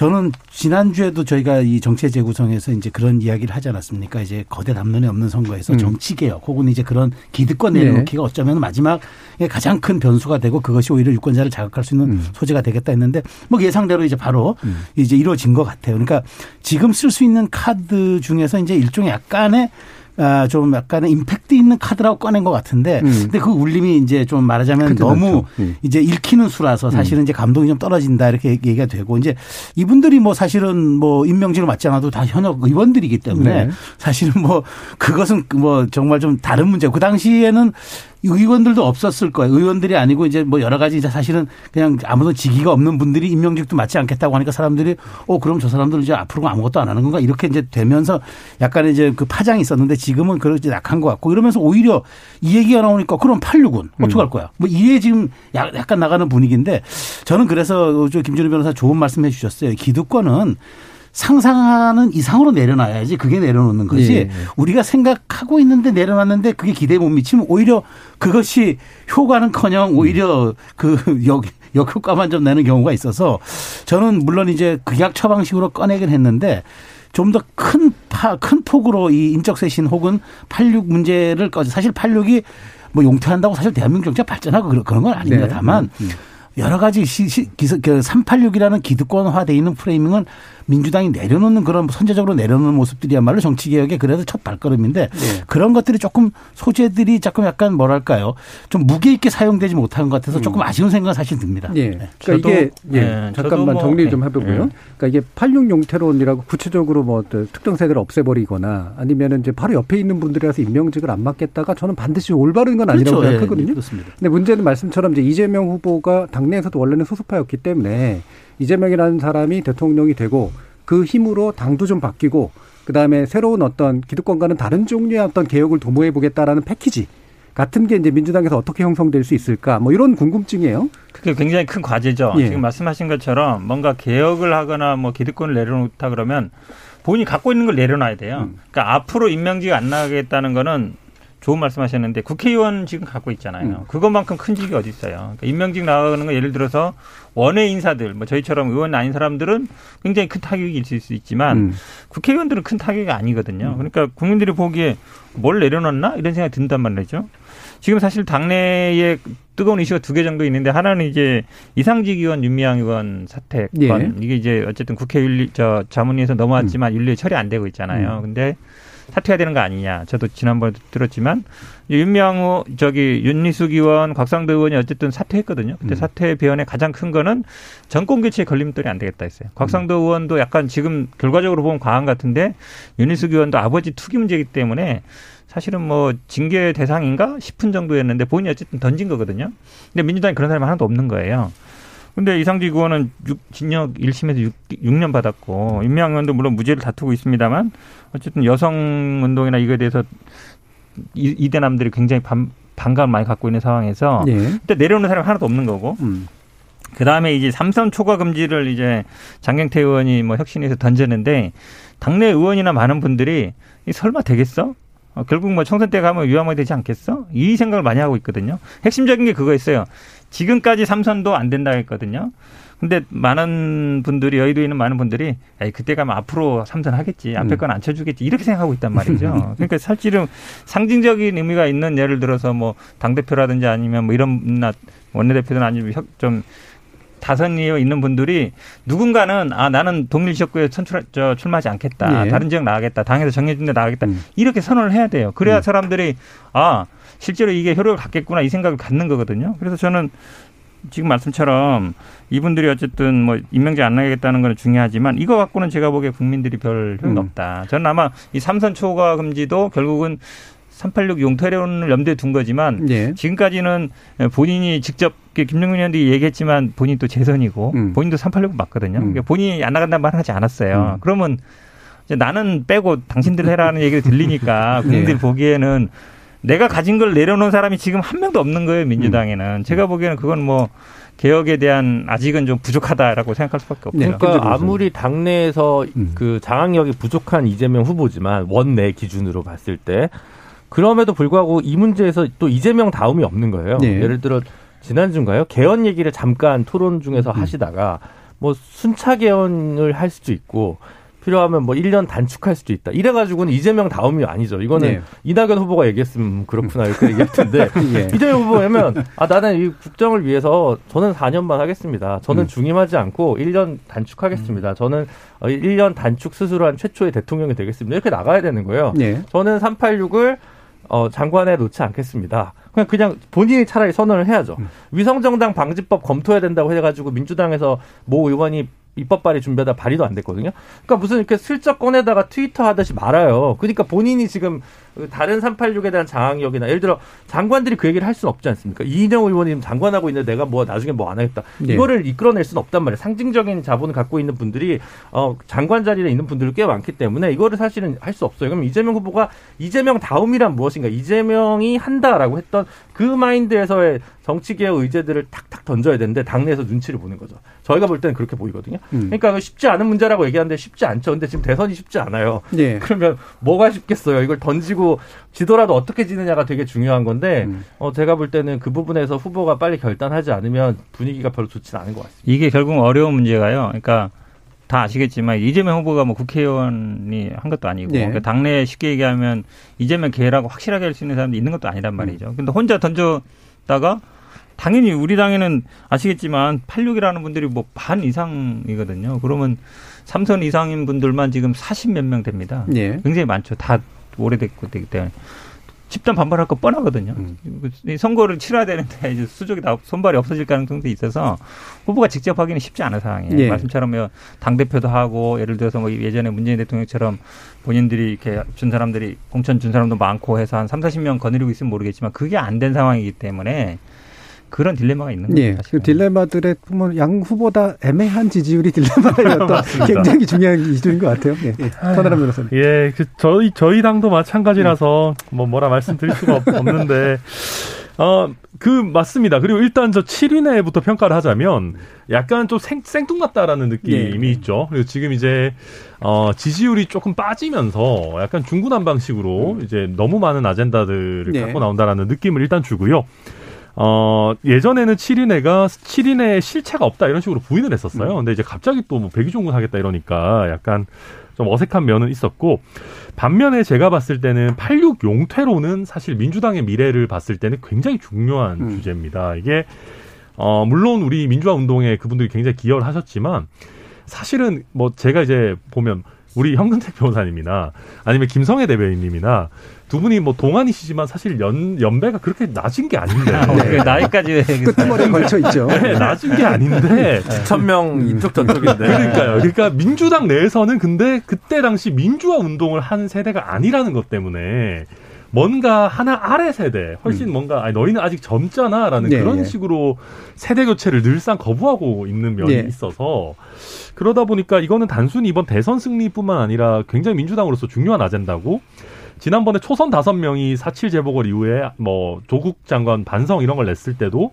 저는 지난주에도 저희가 이 정치 재구성에서 이제 그런 이야기를 하지 않았습니까? 이제 거대 담론이 없는 선거에서 음. 정치 개혁 혹은 이제 그런 기득권 내려놓기가 네. 어쩌면 마지막 가장 큰 변수가 되고 그것이 오히려 유권자를 자극할 수 있는 음. 소재가 되겠다 했는데 뭐 예상대로 이제 바로 음. 이제 이루어진 것 같아요. 그러니까 지금 쓸 수 있는 카드 중에서 이제 일종의 약간의 아, 좀 약간의 임팩트 있는 카드라고 꺼낸 것 같은데, 음. 근데 그 울림이 이제 좀 말하자면 너무 음. 이제 읽히는 수라서 사실은 음. 이제 감동이 좀 떨어진다 이렇게 얘기가 되고, 이제 이분들이 뭐 사실은 뭐 임명직을 맡지 않아도 다 현역 의원들이기 때문에 네. 사실은 뭐 그것은 뭐 정말 좀 다른 문제고, 그 당시에는 의원들도 없었을 거예요. 의원들이 아니고 이제 뭐 여러 가지 이제 사실은 그냥 아무도 직위가 없는 분들이 임명직도 맞지 않겠다고 하니까 사람들이 어 그럼 저 사람들 이제 앞으로 아무것도 안 하는 건가 이렇게 이제 되면서 약간 이제 그 파장이 있었는데 지금은 그렇지 약한 것 같고 이러면서 오히려 이 얘기가 나오니까 그럼 86은 어떻게 할 거야? 뭐 이게 지금 약간 나가는 분위기인데 저는 그래서 저 김준우 변호사 좋은 말씀 해 주셨어요. 기득권은 상상하는 이상으로 내려놔야지 그게 내려놓는 거지 예. 우리가 생각하고 있는데 내려놨는데 그게 기대에 못 미치면 오히려 그것이 효과는커녕 오히려 그 역, 역효과만 좀 내는 경우가 있어서 저는 물론 이제 극약 처방식으로 꺼내긴 했는데 좀 더큰 파, 큰 폭으로 이 인적 쇄신 혹은 86 문제를 꺼져 사실 86이 뭐 용퇴한다고 사실 대한민국 경제가 발전하고 그런 건 아닙니다. 네. 다만 음. 여러 가지 시, 시, 기서, 그 386이라는 기득권화돼 있는 프레이밍은 민주당이 내려놓는 그런 선제적으로 내려놓는 모습들이야말로 정치개혁의 그래도 첫 발걸음인데 네. 그런 것들이 조금 소재들이 조금 약간 뭐랄까요 좀 무게 있게 사용되지 못한 것 같아서 음. 조금 아쉬운 생각은 사실 듭니다. 예. 네. 그러니까 이게 예. 네. 잠깐만 뭐, 정리 좀 해보고요. 네. 그러니까 이게 86 용태론이라고 구체적으로 뭐 특정 세대를 없애버리거나 아니면은 이제 바로 옆에 있는 분들이라서 임명직을 안 맡겠다가 저는 반드시 올바른 건 아니라고 그렇죠. 생각하거든요. 예. 그렇습니다. 근데 문제는 말씀처럼 이제 이재명 후보가 당내에서도 원래는 소수파였기 때문에 이재명이라는 사람이 대통령이 되고 그 힘으로 당도 좀 바뀌고 그다음에 새로운 어떤 기득권과는 다른 종류의 어떤 개혁을 도모해 보겠다라는 패키지 같은 게 이제 민주당에서 어떻게 형성될 수 있을까 뭐 이런 궁금증이에요. 그게 굉장히 큰 과제죠. 예. 지금 말씀하신 것처럼 뭔가 개혁을 하거나 뭐 기득권을 내려놓다 그러면 본인이 갖고 있는 걸 내려놔야 돼요. 음. 그러니까 앞으로 임명직 안 나가겠다는 거는 좋은 말씀하셨는데 국회의원 지금 갖고 있잖아요. 음. 그것만큼 큰 직이 어디 있어요. 그러니까 임명직 나가는 거 예를 들어서 원외 인사들, 뭐 저희처럼 의원 아닌 사람들은 굉장히 큰 타격이 있을 수 있지만 음. 국회의원들은 큰 타격이 아니거든요. 음. 그러니까 국민들이 보기에 뭘 내려놨나 이런 생각이 든단 말이죠. 지금 사실 당내에 뜨거운 이슈가 두 개 정도 있는데 하나는 이제 이상직 의원 윤미향 의원 사퇴건 예. 이게 이제 어쨌든 국회 윤리 저 자문위에서 넘어왔지만 음. 윤리에 처리 안 되고 있잖아요. 음. 근데 사퇴해야 되는 거 아니냐. 저도 지난번에 들었지만 윤명호 저기 윤리숙 의원, 곽상도 의원이 어쨌든 사퇴했거든요. 그때 음. 사퇴 배원의 가장 큰 거는 정권 교체에 걸림돌이 안 되겠다 했어요. 곽상도 음. 의원도 약간 지금 결과적으로 보면 과한 같은데 윤리숙 의원도 아버지 투기 문제이기 때문에 사실은 뭐 징계 대상인가 싶은 정도였는데 본인이 어쨌든 던진 거거든요. 근데 민주당이 그런 사람이 하나도 없는 거예요. 근데 이상직 의원은 육, 징역 1심에서 6, 6년 받았고 임명 의원도 물론 무죄를 다투고 있습니다만 어쨌든 여성 운동이나 이거에 대해서 이, 이 대남들이 굉장히 반, 반감을 많이 갖고 있는 상황에서 네. 근데 내려오는 사람이 하나도 없는 거고 음. 그 다음에 이제 삼선 초과 금지를 이제 장경태 의원이 뭐 혁신에서 던졌는데 당내 의원이나 많은 분들이 이 설마 되겠어? 어, 결국 뭐 총선 때 가면 위험하게 되지 않겠어? 이 생각을 많이 하고 있거든요. 핵심적인 게 그거였어요. 지금까지 삼선도 안 된다 했거든요. 근데 많은 분들이 여의도에 있는 많은 분들이 에이 그때 가면 앞으로 삼선 하겠지 앞에 음. 건안 쳐주겠지 이렇게 생각하고 있단 말이죠. 그러니까 사실은 상징적인 의미가 있는 예를 들어서 뭐 당 대표라든지 아니면 뭐 이런 원내 대표든 아니면 좀 다선이어 있는 분들이 누군가는 아 나는 동일 지역구에 선출 저 출마하지 않겠다 예. 다른 지역 나가겠다 당에서 정해준 데 나가겠다 음. 이렇게 선언을 해야 돼요. 그래야 음. 사람들이 아 실제로 이게 효력을 갖겠구나 이 생각을 갖는 거거든요. 그래서 저는 지금 말씀처럼 이분들이 어쨌든 뭐 임명제 안 나가겠다는 건 중요하지만 이거 갖고는 제가 보기에 국민들이 별 효용 음. 없다. 저는 아마 이 삼선 초과 금지도 결국은 386 용태론을 염두에 둔 거지만 예. 지금까지는 본인이 직접 김정민 의원도 얘기했지만 본인 또 재선이고 음. 본인도 386 맞거든요. 음. 그러니까 본인이 안 나간다는 말 하지 않았어요. 음. 그러면 이제 나는 빼고 당신들 해라는 얘기를 들리니까 국민들이 예. 보기에는 내가 가진 걸 내려놓은 사람이 지금 한 명도 없는 거예요 민주당에는. 음. 제가 보기에는 그건 뭐 개혁에 대한 아직은 좀 부족하다라고 생각할 수밖에 없죠. 네, 그러니까 아무리 당내에서 음. 그 장악력이 부족한 이재명 후보지만 원내 기준으로 봤을 때 그럼에도 불구하고 이 문제에서 또 이재명 다음이 없는 거예요. 네. 예를 들어 지난주인가요? 개헌 얘기를 잠깐 토론 중에서 음. 하시다가 뭐 순차 개헌을 할 수도 있고 필요하면 뭐 1년 단축할 수도 있다. 이래가지고는 이재명 다음이 아니죠. 이거는 네. 이낙연 후보가 얘기했으면 그렇구나 이렇게 얘기할 텐데 예. 이재명 후보면 아 나는 이 국정을 위해서 저는 4년만 하겠습니다. 저는 음. 중임하지 않고 1년 단축하겠습니다. 음. 저는 1년 단축 스스로 한 최초의 대통령이 되겠습니다. 이렇게 나가야 되는 거예요. 네. 저는 386을 어, 장관에 놓지 않겠습니다. 그냥 그냥 본인이 차라리 선언을 해야죠. 음. 위성정당 방지법 검토해야 된다고 해가지고 민주당에서 모 의원이 입법 발의 준비하다 발의도 안 됐거든요. 그러니까 무슨 이렇게 슬쩍 꺼내다가 트위터 하듯이 말아요. 그러니까 본인이 지금 다른 386에 대한 장악력이나 예를 들어 장관들이 그 얘기를 할 수는 없지 않습니까? 이인영 의원님 장관하고 있는데 내가 뭐 나중에 뭐 안 하겠다. 네. 이거를 이끌어낼 수는 없단 말이에요. 상징적인 자본을 갖고 있는 분들이 어 장관 자리에 있는 분들이 꽤 많기 때문에 이거를 사실은 할 수 없어요. 그럼 이재명 후보가 이재명 다음이란 무엇인가? 이재명이 한다라고 했던 그 마인드에서의 정치개혁 의제들을 탁탁 던져야 되는데 당내에서 눈치를 보는 거죠. 저희가 볼 때는 그렇게 보이거든요. 음. 그러니까 쉽지 않은 문제라고 얘기하는데 쉽지 않죠. 근데 지금 대선이 쉽지 않아요. 네. 그러면 뭐가 쉽겠어요? 이걸 던지고 지더라도 어떻게 지느냐가 되게 중요한 건데 음. 어, 제가 볼 때는 그 부분에서 후보가 빨리 결단하지 않으면 분위기가 별로 좋지는 않은 것 같습니다. 이게 결국 어려운 문제가요. 그러니까 다 아시겠지만 이재명 후보가 뭐 국회의원이 한 것도 아니고 네. 그러니까 당내에 쉽게 얘기하면 이재명 개라고 확실하게 할 수 있는 사람도 있는 것도 아니란 말이죠. 음. 근데 혼자 던졌다가 당연히 우리 당에는 아시겠지만 86이라는 분들이 뭐 반 이상이거든요. 그러면 삼선 이상인 분들만 지금 40몇 명 됩니다. 네. 굉장히 많죠. 다 오래됐고 되기 때문에 집단 반발할 거 뻔하거든요. 음. 선거를 치러야 되는데 이제 수족이 다 손발이 없어질 가능성도 있어서 후보가 직접 하기는 쉽지 않은 상황이에요. 예. 말씀처럼 뭐당 대표도 하고 예를 들어서 뭐 예전에 문재인 대통령처럼 본인들이 이렇게 준 사람들이 공천 준 사람도 많고 해서 한 3, 40명 거느리고 있으면 모르겠지만 그게 안 된 상황이기 때문에 그런 딜레마가 있는 거죠. 예, 그 딜레마들의 양 후보다 애매한 지지율이 딜레마였던 굉장히 중요한 기준인 것 같아요. 예, 예. 선아람 변호사님. 예, 그 저희 저희 당도 마찬가지라서 뭐 뭐라 말씀드릴 수가 없는데. 어, 그, 맞습니다. 그리고 일단 저 7위 내부터 평가를 하자면 약간 좀 생, 생뚱맞다라는 느낌이 예. 있죠. 그리고 지금 이제, 어, 지지율이 조금 빠지면서 약간 중구난방식으로 음. 이제 너무 많은 아젠다들을 예. 갖고 나온다라는 느낌을 일단 주고요. 어, 예전에는 7인회가 7인회에 실체가 없다 이런 식으로 부인을 했었어요. 음. 근데 이제 갑자기 또 뭐 백의종군 하겠다 이러니까 약간 좀 어색한 면은 있었고 반면에 제가 봤을 때는 86 용퇴로는 사실 민주당의 미래를 봤을 때는 굉장히 중요한 음. 주제입니다. 이게 어, 물론 우리 민주화 운동에 그분들이 굉장히 기여를 하셨지만 사실은 뭐 제가 이제 보면 우리 현근택 변호사님이나 아니면 김성애 대변인님이나 두 분이 뭐 동안이시지만 사실 연 연배가 그렇게 낮은 게 아닌데 네. 나이까지 끄트머리에 걸쳐 있죠. 네, 낮은 게 아닌데 천명 이쪽 저쪽인데 그러니까요. 그러니까 민주당 내에서는 근데 그때 당시 민주화 운동을 한 세대가 아니라는 것 때문에 뭔가 하나 아래 세대 훨씬 음. 뭔가 아니 너희는 아직 젊잖아라는 네, 그런 네. 식으로 세대 교체를 늘상 거부하고 있는 면이 네. 있어서 그러다 보니까 이거는 단순히 이번 대선 승리뿐만 아니라 굉장히 민주당으로서 중요한 아젠다고 지난번에 초선 다섯 명이 사칠 재보궐 이후에 뭐 조국 장관 반성 이런 걸 냈을 때도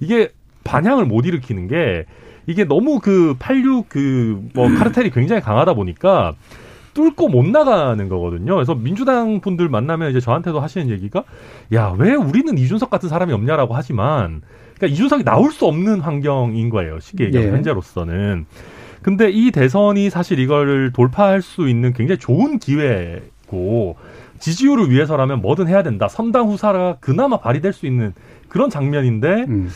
이게 반향을 못 일으키는 게 이게 너무 그 86 그 뭐 카르텔이 굉장히 강하다 보니까 뚫고 못 나가는 거거든요. 그래서 민주당 분들 만나면 이제 저한테도 하시는 얘기가 야, 왜 우리는 이준석 같은 사람이 없냐라고 하지만 그러니까 이준석이 나올 수 없는 환경인 거예요. 쉽게 얘기하면 예. 현재로서는. 근데 이 대선이 사실 이걸 돌파할 수 있는 굉장히 좋은 기회고 지지율을 위해서라면 뭐든 해야 된다. 선당 후사가 그나마 발휘될 수 있는 그런 장면인데 음.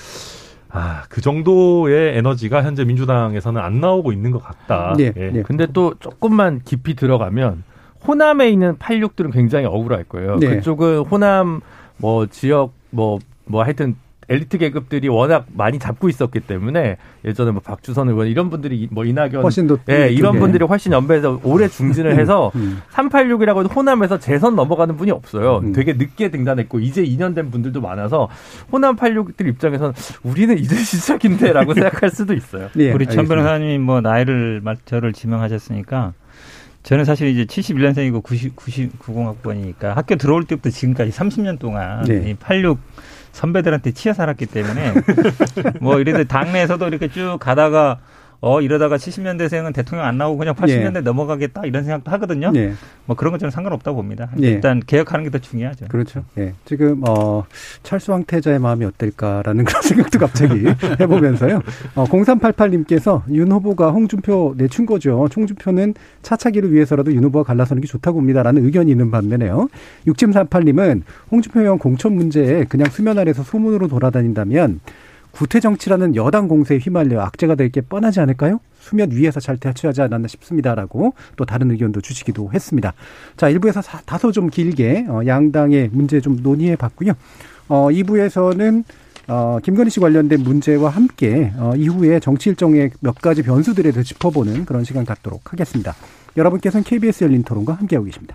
아, 그 정도의 에너지가 현재 민주당에서는 안 나오고 있는 것 같다. 네, 예. 네. 근데 또 조금만 깊이 들어가면 호남에 있는 86들은 굉장히 억울할 거예요. 네. 그쪽은 호남 뭐 지역 뭐뭐 뭐 하여튼 엘리트 계급들이 워낙 많이 잡고 있었기 때문에 예전에 뭐 박주선 의원 이런 분들이 뭐 이낙연 훨씬 더 예, 이런 분들이 훨씬 연배에서 오래 중진을 음, 해서 음. 386이라고 호남에서 재선 넘어가는 분이 없어요. 음. 되게 늦게 등단했고 이제 2년 된 분들도 많아서 호남 86들 입장에서는 우리는 이제 시작인데라고 생각할 수도 있어요. 네, 우리 천 변호사님이 뭐 나이를 저를 지명하셨으니까 저는 사실 이제 71년생이고 90, 90, 90학번이니까 학교 들어올 때부터 지금까지 30년 동안 네. 이86 선배들한테 치여 살았기 때문에 뭐 이래도 당내에서도 이렇게 쭉 가다가 어 이러다가 70년대생은 대통령 안 나오고 그냥 80년대 예. 넘어가겠다 이런 생각도 하거든요. 예. 뭐 그런 건 저는 상관없다고 봅니다. 예. 일단 개혁하는 게 더 중요하죠. 그렇죠. 예. 지금 어 철수 황태자의 마음이 어떨까라는 그런 생각도 갑자기 해보면서요. 어 0388님께서 윤 후보가 홍준표 내춘 거죠. 홍준표는 차차기를 위해서라도 윤 후보와 갈라서는 게 좋다고 봅니다라는 의견이 있는 반면에요. 6738님은 홍준표 의원 공천 문제에 그냥 수면 아래서 소문으로 돌아다닌다면 구태 정치라는 여당 공세에 휘말려 악재가 될 게 뻔하지 않을까요? 수면 위에서 잘 대처하지 않았나 싶습니다라고 또 다른 의견도 주시기도 했습니다. 자, 1부에서 다소 좀 길게 어, 양당의 문제 좀 논의해 봤고요. 어, 2부에서는 어, 김건희 씨 관련된 문제와 함께 어, 이후에 정치 일정의 몇 가지 변수들에 대해 짚어보는 그런 시간 갖도록 하겠습니다. 여러분께서는 KBS 열린 토론과 함께하고 계십니다.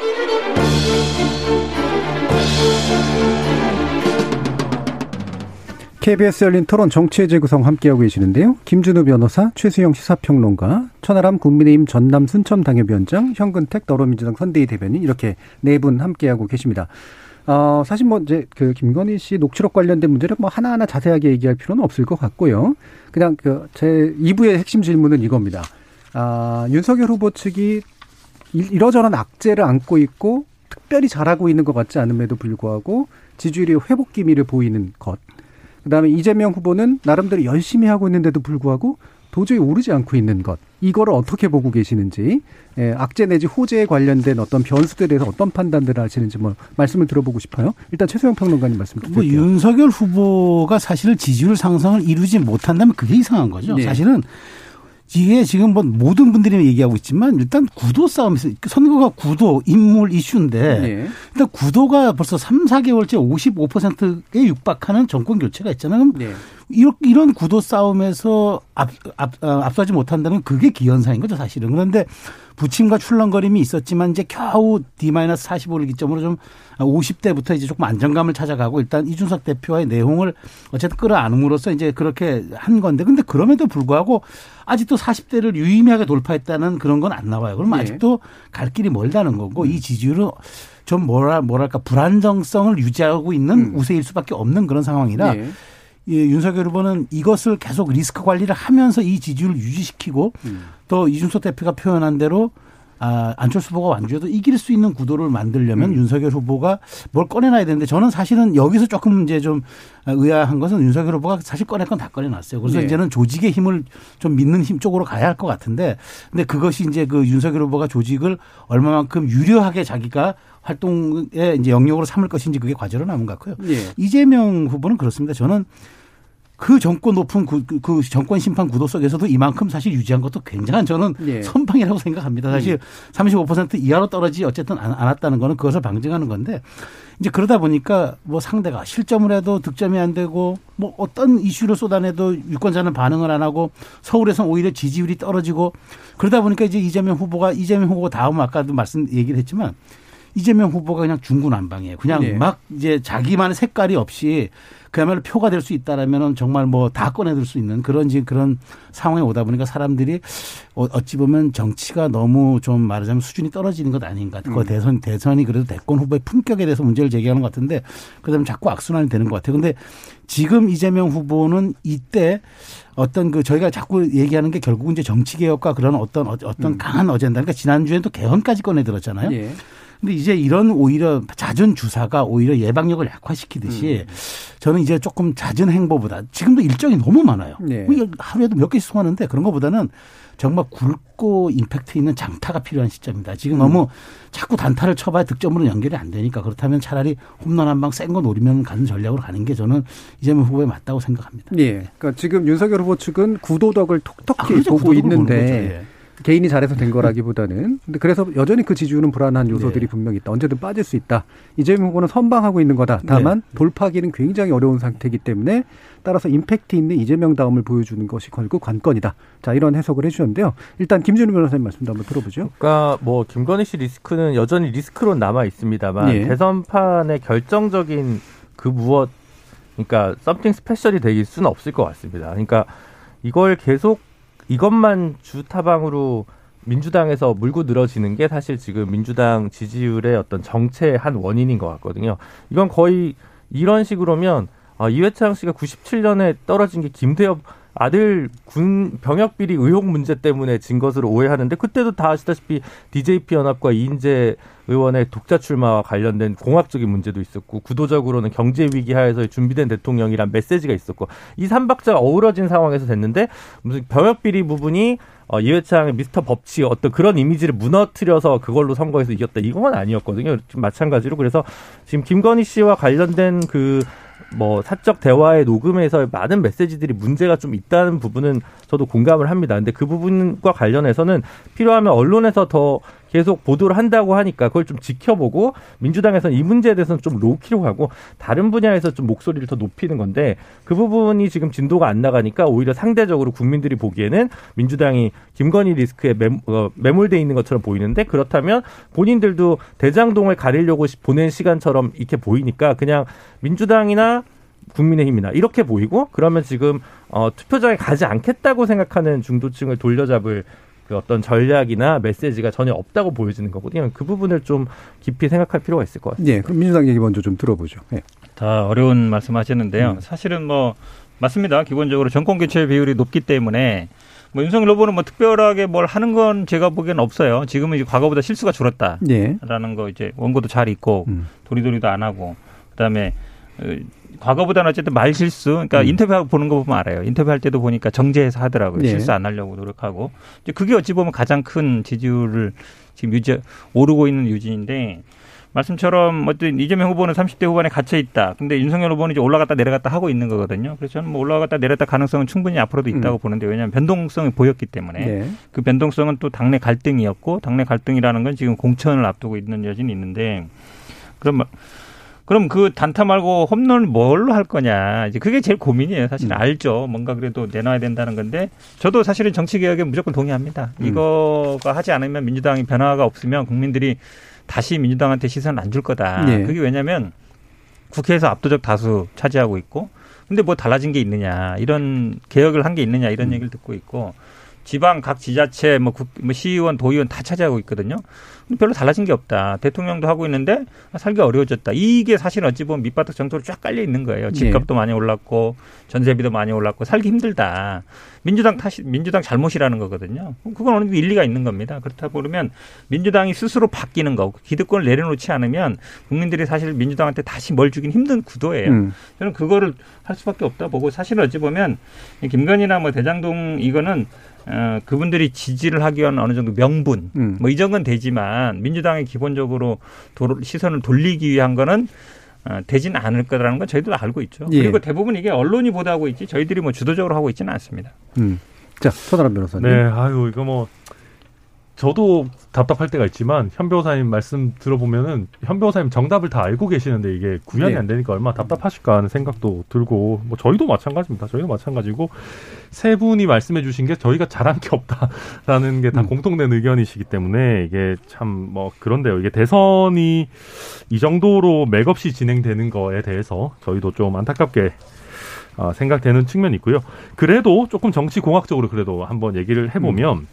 KBS 열린 토론 정치의 재구성 함께하고 계시는데요. 김준우 변호사, 최수영 시사평론가, 천하람 국민의힘 전남 순천 당협위원장, 현근택 더불어민주당 선대위 대변인 이렇게 네 분 함께하고 계십니다. 어, 사실 뭐 이제 그 김건희 씨 녹취록 관련된 문제를 뭐 하나하나 자세하게 얘기할 필요는 없을 것 같고요. 그냥 그 제 2부의 핵심 질문은 이겁니다. 아, 윤석열 후보 측이 이러저런 악재를 안고 있고 특별히 잘하고 있는 것 같지 않음에도 불구하고 지지율이 회복 기미를 보이는 것. 그다음에 이재명 후보는 나름대로 열심히 하고 있는데도 불구하고 도저히 오르지 않고 있는 것. 이거를 어떻게 보고 계시는지, 예, 악재 내지 호재에 관련된 어떤 변수들에 대해서 어떤 판단들을 하시는지 뭐 말씀을 들어보고 싶어요. 일단 최소영 평론가님 말씀 뭐 드릴게요. 뭐 윤석열 후보가 사실은 지지율 상승을 이루지 못한다면 그게 이상한 거죠. 네. 사실은 이게 지금 뭐 모든 분들이 얘기하고 있지만 일단 구도 싸움에서 선거가 구도 인물 이슈인데 네. 일단 구도가 벌써 3, 4개월째 55%에 육박하는 정권 교체가 있잖아요. 네. 이런 구도 싸움에서 앞, 앞, 어, 앞서지 못한다면 그게 기현상인 거죠, 사실은. 그런데 부침과 출렁거림이 있었지만 이제 겨우 D-45를 기점으로 좀 50대부터 이제 조금 안정감을 찾아가고 일단 이준석 대표와의 내용을 어쨌든 끌어안음으로써 이제 그렇게 한 건데 근데 그럼에도 불구하고 아직도 40대를 유의미하게 돌파했다는 그런 건 안 나와요. 그럼 네. 아직도 갈 길이 멀다는 거고 이 지지율은 좀 뭐라 뭐랄까 불안정성을 유지하고 있는 음. 우세일 수밖에 없는 그런 상황이라 네. 예, 윤석열 후보는 이것을 계속 리스크 관리를 하면서 이 지지율을 유지시키고 음. 또 이준석 대표가 표현한 대로 아, 안철수 후보가 완주해도 이길 수 있는 구도를 만들려면 음. 윤석열 후보가 뭘 꺼내놔야 되는데 저는 사실은 여기서 조금 이제 좀 의아한 것은 윤석열 후보가 사실 꺼낼 건 다 꺼내놨어요. 그래서 네. 이제는 조직의 힘을 좀 믿는 힘 쪽으로 가야 할 것 같은데 근데 그것이 이제 그 윤석열 후보가 조직을 얼마만큼 유려하게 자기가 활동의 이제 영역으로 삼을 것인지 그게 과제로 남은 것 같고요. 네. 이재명 후보는 그렇습니다. 저는 그 정권 높은 그, 그, 그 정권 심판 구도 속에서도 이만큼 사실 유지한 것도 굉장한 저는 네. 선방이라고 생각합니다. 사실 음. 35% 이하로 떨어지지 어쨌든 않았다는 거는 그것을 방증하는 건데 이제 그러다 보니까 뭐 상대가 실점을 해도 득점이 안 되고 뭐 어떤 이슈를 쏟아내도 유권자는 반응을 안 하고 서울에서 오히려 지지율이 떨어지고 그러다 보니까 이제 이재명 후보가 이재명 후보 다음 아까도 말씀 얘기를 했지만 이재명 후보가 그냥 중구난방이에요. 그냥 네. 막 이제 자기만의 색깔이 없이 그야말로 표가 될 수 있다라면은 정말 뭐 다 꺼내들 수 있는 그런 지금 그런 상황에 오다 보니까 사람들이 어, 어찌 보면 정치가 너무 좀 말하자면 수준이 떨어지는 것 아닌가. 그 음. 대선 대선이 그래도 대권 후보의 품격에 대해서 문제를 제기하는 것 같은데 그다음에 자꾸 악순환이 되는 것 같아요. 근데 지금 이재명 후보는 이때 어떤 그 저희가 자꾸 얘기하는 게 결국은 이제 정치 개혁과 그런 어떤 어떤 음. 강한 어젠다. 그러니까 지난주에도 개헌까지 꺼내 들었잖아요. 예. 근데 이제 이런 오히려 잦은 주사가 오히려 예방력을 약화시키듯이 음. 저는 이제 조금 잦은 행보보다 지금도 일정이 너무 많아요. 네. 뭐 하루에도 몇 개씩 소화하는데 그런 것보다는 정말 굵고 임팩트 있는 장타가 필요한 시점입니다. 지금 음. 너무 자꾸 단타를 쳐봐야 득점으로 연결이 안 되니까 그렇다면 차라리 홈런 한 방 센 거 노리면 가는 전략으로 가는 게 저는 이재명 후보에 맞다고 생각합니다. 예. 그러니까 지금 윤석열 후보 측은 구도덕을 톡톡히 아, 그렇죠. 보고 있는데 개인이 잘해서 된 거라기보다는 근데 그래서 여전히 그 지지율은 불안한 요소들이 네. 분명히 있다. 언제든 빠질 수 있다. 이재명 후보는 선방하고 있는 거다. 다만 네. 돌파하기는 굉장히 어려운 상태이기 때문에 따라서 임팩트 있는 이재명 다음을 보여주는 것이 결국 관건이다. 자 이런 해석을 해주셨는데요. 일단 김준우 변호사님 말씀도 한번 들어보죠. 그러니까 뭐 김건희 씨 리스크는 여전히 리스크로 남아 있습니다만 네. 대선판의 결정적인 그 무엇 그러니까 썸띵 스페셜이 되길 수는 없을 것 같습니다. 그러니까 이걸 계속 이것만 주 타방으로 민주당에서 물고 늘어지는 게 사실 지금 민주당 지지율의 어떤 정체의 한 원인인 것 같거든요. 이건 거의 이런 식으로면 아, 이회창 씨가 97년에 떨어진 게 김대엽 아들 군 병역 비리 의혹 문제 때문에 진 것으로 오해하는데 그때도 다 아시다시피 DJP 연합과 이인재 의원의 독자 출마와 관련된 공학적인 문제도 있었고 구도적으로는 경제 위기 하에서 준비된 대통령이란 메시지가 있었고 이 삼박자가 어우러진 상황에서 됐는데 무슨 병역 비리 부분이 어, 이회창의 미스터 법치 어떤 그런 이미지를 무너뜨려서 그걸로 선거에서 이겼다 이건 아니었거든요. 마찬가지로 그래서 지금 김건희 씨와 관련된 그 뭐 사적 대화의 녹음에서 많은 메시지들이 문제가 좀 있다는 부분은 저도 공감을 합니다. 근데 그 부분과 관련해서는 필요하면 언론에서 더 계속 보도를 한다고 하니까 그걸 좀 지켜보고 민주당에서는 이 문제에 대해서는 좀 놓기로 하고 다른 분야에서 좀 목소리를 더 높이는 건데 그 부분이 지금 진도가 안 나가니까 오히려 상대적으로 국민들이 보기에는 민주당이 김건희 리스크에 매, 어, 매몰돼 있는 것처럼 보이는데 그렇다면 본인들도 대장동을 가리려고 보낸 시간처럼 이렇게 보이니까 그냥 민주당이나 국민의힘이나 이렇게 보이고 그러면 지금 어, 투표장에 가지 않겠다고 생각하는 중도층을 돌려잡을 그 어떤 전략이나 메시지가 전혀 없다고 보여지는 거거든요. 그 부분을 좀 깊이 생각할 필요가 있을 것 같습니다. 네, 그럼 민주당 얘기 먼저 좀 들어보죠. 네. 다 어려운 말씀하셨는데요. 음. 사실은 뭐 맞습니다. 기본적으로 정권 교체 비율이 높기 때문에 뭐 윤석열 후보는 뭐 특별하게 뭘 하는 건 제가 보기엔 없어요. 지금은 이제 과거보다 실수가 줄었다라는 네. 거 이제 원고도 잘 있고 음. 도리도리도 안 하고 그다음에 어, 과거보다는 어쨌든 말 실수, 그러니까 음. 인터뷰하고 보는 거 보면 알아요. 인터뷰할 때도 보니까 정제해서 하더라고요. 네. 실수 안 하려고 노력하고. 이제 그게 어찌 보면 가장 큰 지지율을 지금 유지, 오르고 있는 유진인데, 말씀처럼 어떤 이재명 후보는 30대 후반에 갇혀 있다. 근데 윤석열 후보는 이제 올라갔다 내려갔다 하고 있는 거거든요. 그래서 저는 뭐 올라갔다 내렸다 가능성은 충분히 앞으로도 있다고 음. 보는데 왜냐하면 변동성이 보였기 때문에 네. 그 변동성은 또 당내 갈등이었고 당내 갈등이라는 건 지금 공천을 앞두고 있는 여진이 있는데 그럼 그럼 그 단타 말고 홈런을 뭘로 할 거냐. 이제 그게 제일 고민이에요. 사실 음. 알죠. 뭔가 그래도 내놔야 된다는 건데 저도 사실은 정치 개혁에 무조건 동의합니다. 음. 이거가 하지 않으면 민주당이 변화가 없으면 국민들이 다시 민주당한테 시선을 안줄 거다. 네. 그게 왜냐면 국회에서 압도적 다수 차지하고 있고 근데 뭐 달라진 게 있느냐. 이런 개혁을 한 게 있느냐. 이런 음. 얘기를 듣고 있고 지방 각 지자체 뭐, 국, 뭐 시의원 도의원 다 차지하고 있거든요. 별로 달라진 게 없다. 대통령도 하고 있는데 살기 어려워졌다. 이게 사실 어찌 보면 밑바닥 정도로 쫙 깔려 있는 거예요. 집값도 네. 많이 올랐고 전세비도 많이 올랐고 살기 힘들다. 민주당 탓이 민주당 잘못이라는 거거든요. 그건 어느 정도 일리가 있는 겁니다. 그렇다 보면 민주당이 스스로 바뀌는 거, 기득권을 내려놓지 않으면 국민들이 사실 민주당한테 다시 뭘 주긴 힘든 구도예요. 음. 저는 그거를 할 수밖에 없다 보고 사실 어찌 보면 김건희나 뭐 대장동 이거는 어, 그분들이 지지를 하기 위한 어느 정도 명분 음. 뭐이 정도는 되지만 민주당이 기본적으로 도, 시선을 돌리기 위한 거는 어, 되진 않을 거라는 건 저희도 알고 있죠. 예. 그리고 대부분 이게 언론이 보도하고 있지 저희들이 뭐 주도적으로 하고 있지는 않습니다. 음. 자, 서다람 변호사님. 네, 아유 이거 뭐 저도 답답할 때가 있지만 현 변호사님 말씀 들어보면은 현 변호사님 정답을 다 알고 계시는데 이게 구현이 네. 안 되니까 얼마나 답답하실까 하는 생각도 들고 뭐 저희도 마찬가지입니다. 저희도 마찬가지고 세 분이 말씀해 주신 게 저희가 잘한 게 없다라는 게다 음. 공통된 의견이시기 때문에 이게 참 뭐 그런데요. 이게 대선이 이 정도로 맥없이 진행되는 거에 대해서 저희도 좀 안타깝게 어, 생각되는 측면이 있고요. 그래도 조금 정치 공학적으로 그래도 한번 얘기를 해보면 음.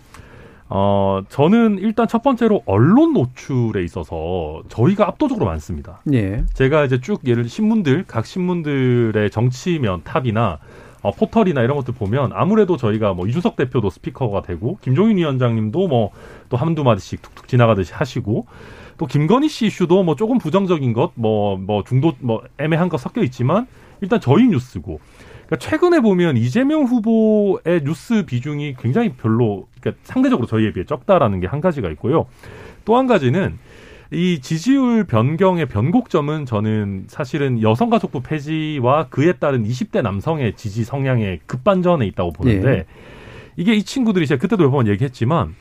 어, 저는 일단 첫 번째로 언론 노출에 있어서 저희가 압도적으로 많습니다. 예. 제가 이제 쭉 예를 신문들, 각 신문들의 정치면 탑이나 어, 포털이나 이런 것들 보면 아무래도 저희가 뭐 이준석 대표도 스피커가 되고 김종인 위원장님도 뭐 또 한두 마디씩 툭툭 지나가듯이 하시고 또 김건희 씨 이슈도 뭐 조금 부정적인 것, 뭐, 뭐 중도, 뭐 애매한 것 섞여 있지만 일단 저희 뉴스고 그러니까 최근에 보면 이재명 후보의 뉴스 비중이 굉장히 별로 그러니까 상대적으로 저희에 비해 적다라는 게 한 가지가 있고요. 또 한 가지는 이 지지율 변경의 변곡점은 저는 사실은 여성가족부 폐지와 그에 따른 20대 남성의 지지 성향의 급반전에 있다고 보는데 네. 이게 이 친구들이 제가 그때도 몇 번 얘기했지만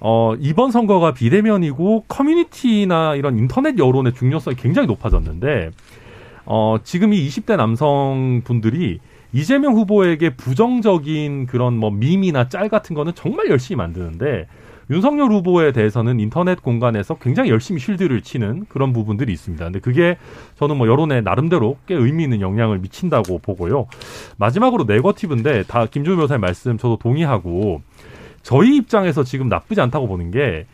어, 이번 선거가 비대면이고 커뮤니티나 이런 인터넷 여론의 중요성이 굉장히 높아졌는데 어, 지금 이 20대 남성 분들이 이재명 후보에게 부정적인 그런 뭐 밈이나 짤 같은 거는 정말 열심히 만드는데 윤석열 후보에 대해서는 인터넷 공간에서 굉장히 열심히 쉴드를 치는 그런 부분들이 있습니다. 근데 그게 저는 뭐 여론에 나름대로 꽤 의미 있는 영향을 미친다고 보고요. 마지막으로 네거티브인데 다 김종우 변호사의 말씀 저도 동의하고 저희 입장에서 지금 나쁘지 않다고 보는 게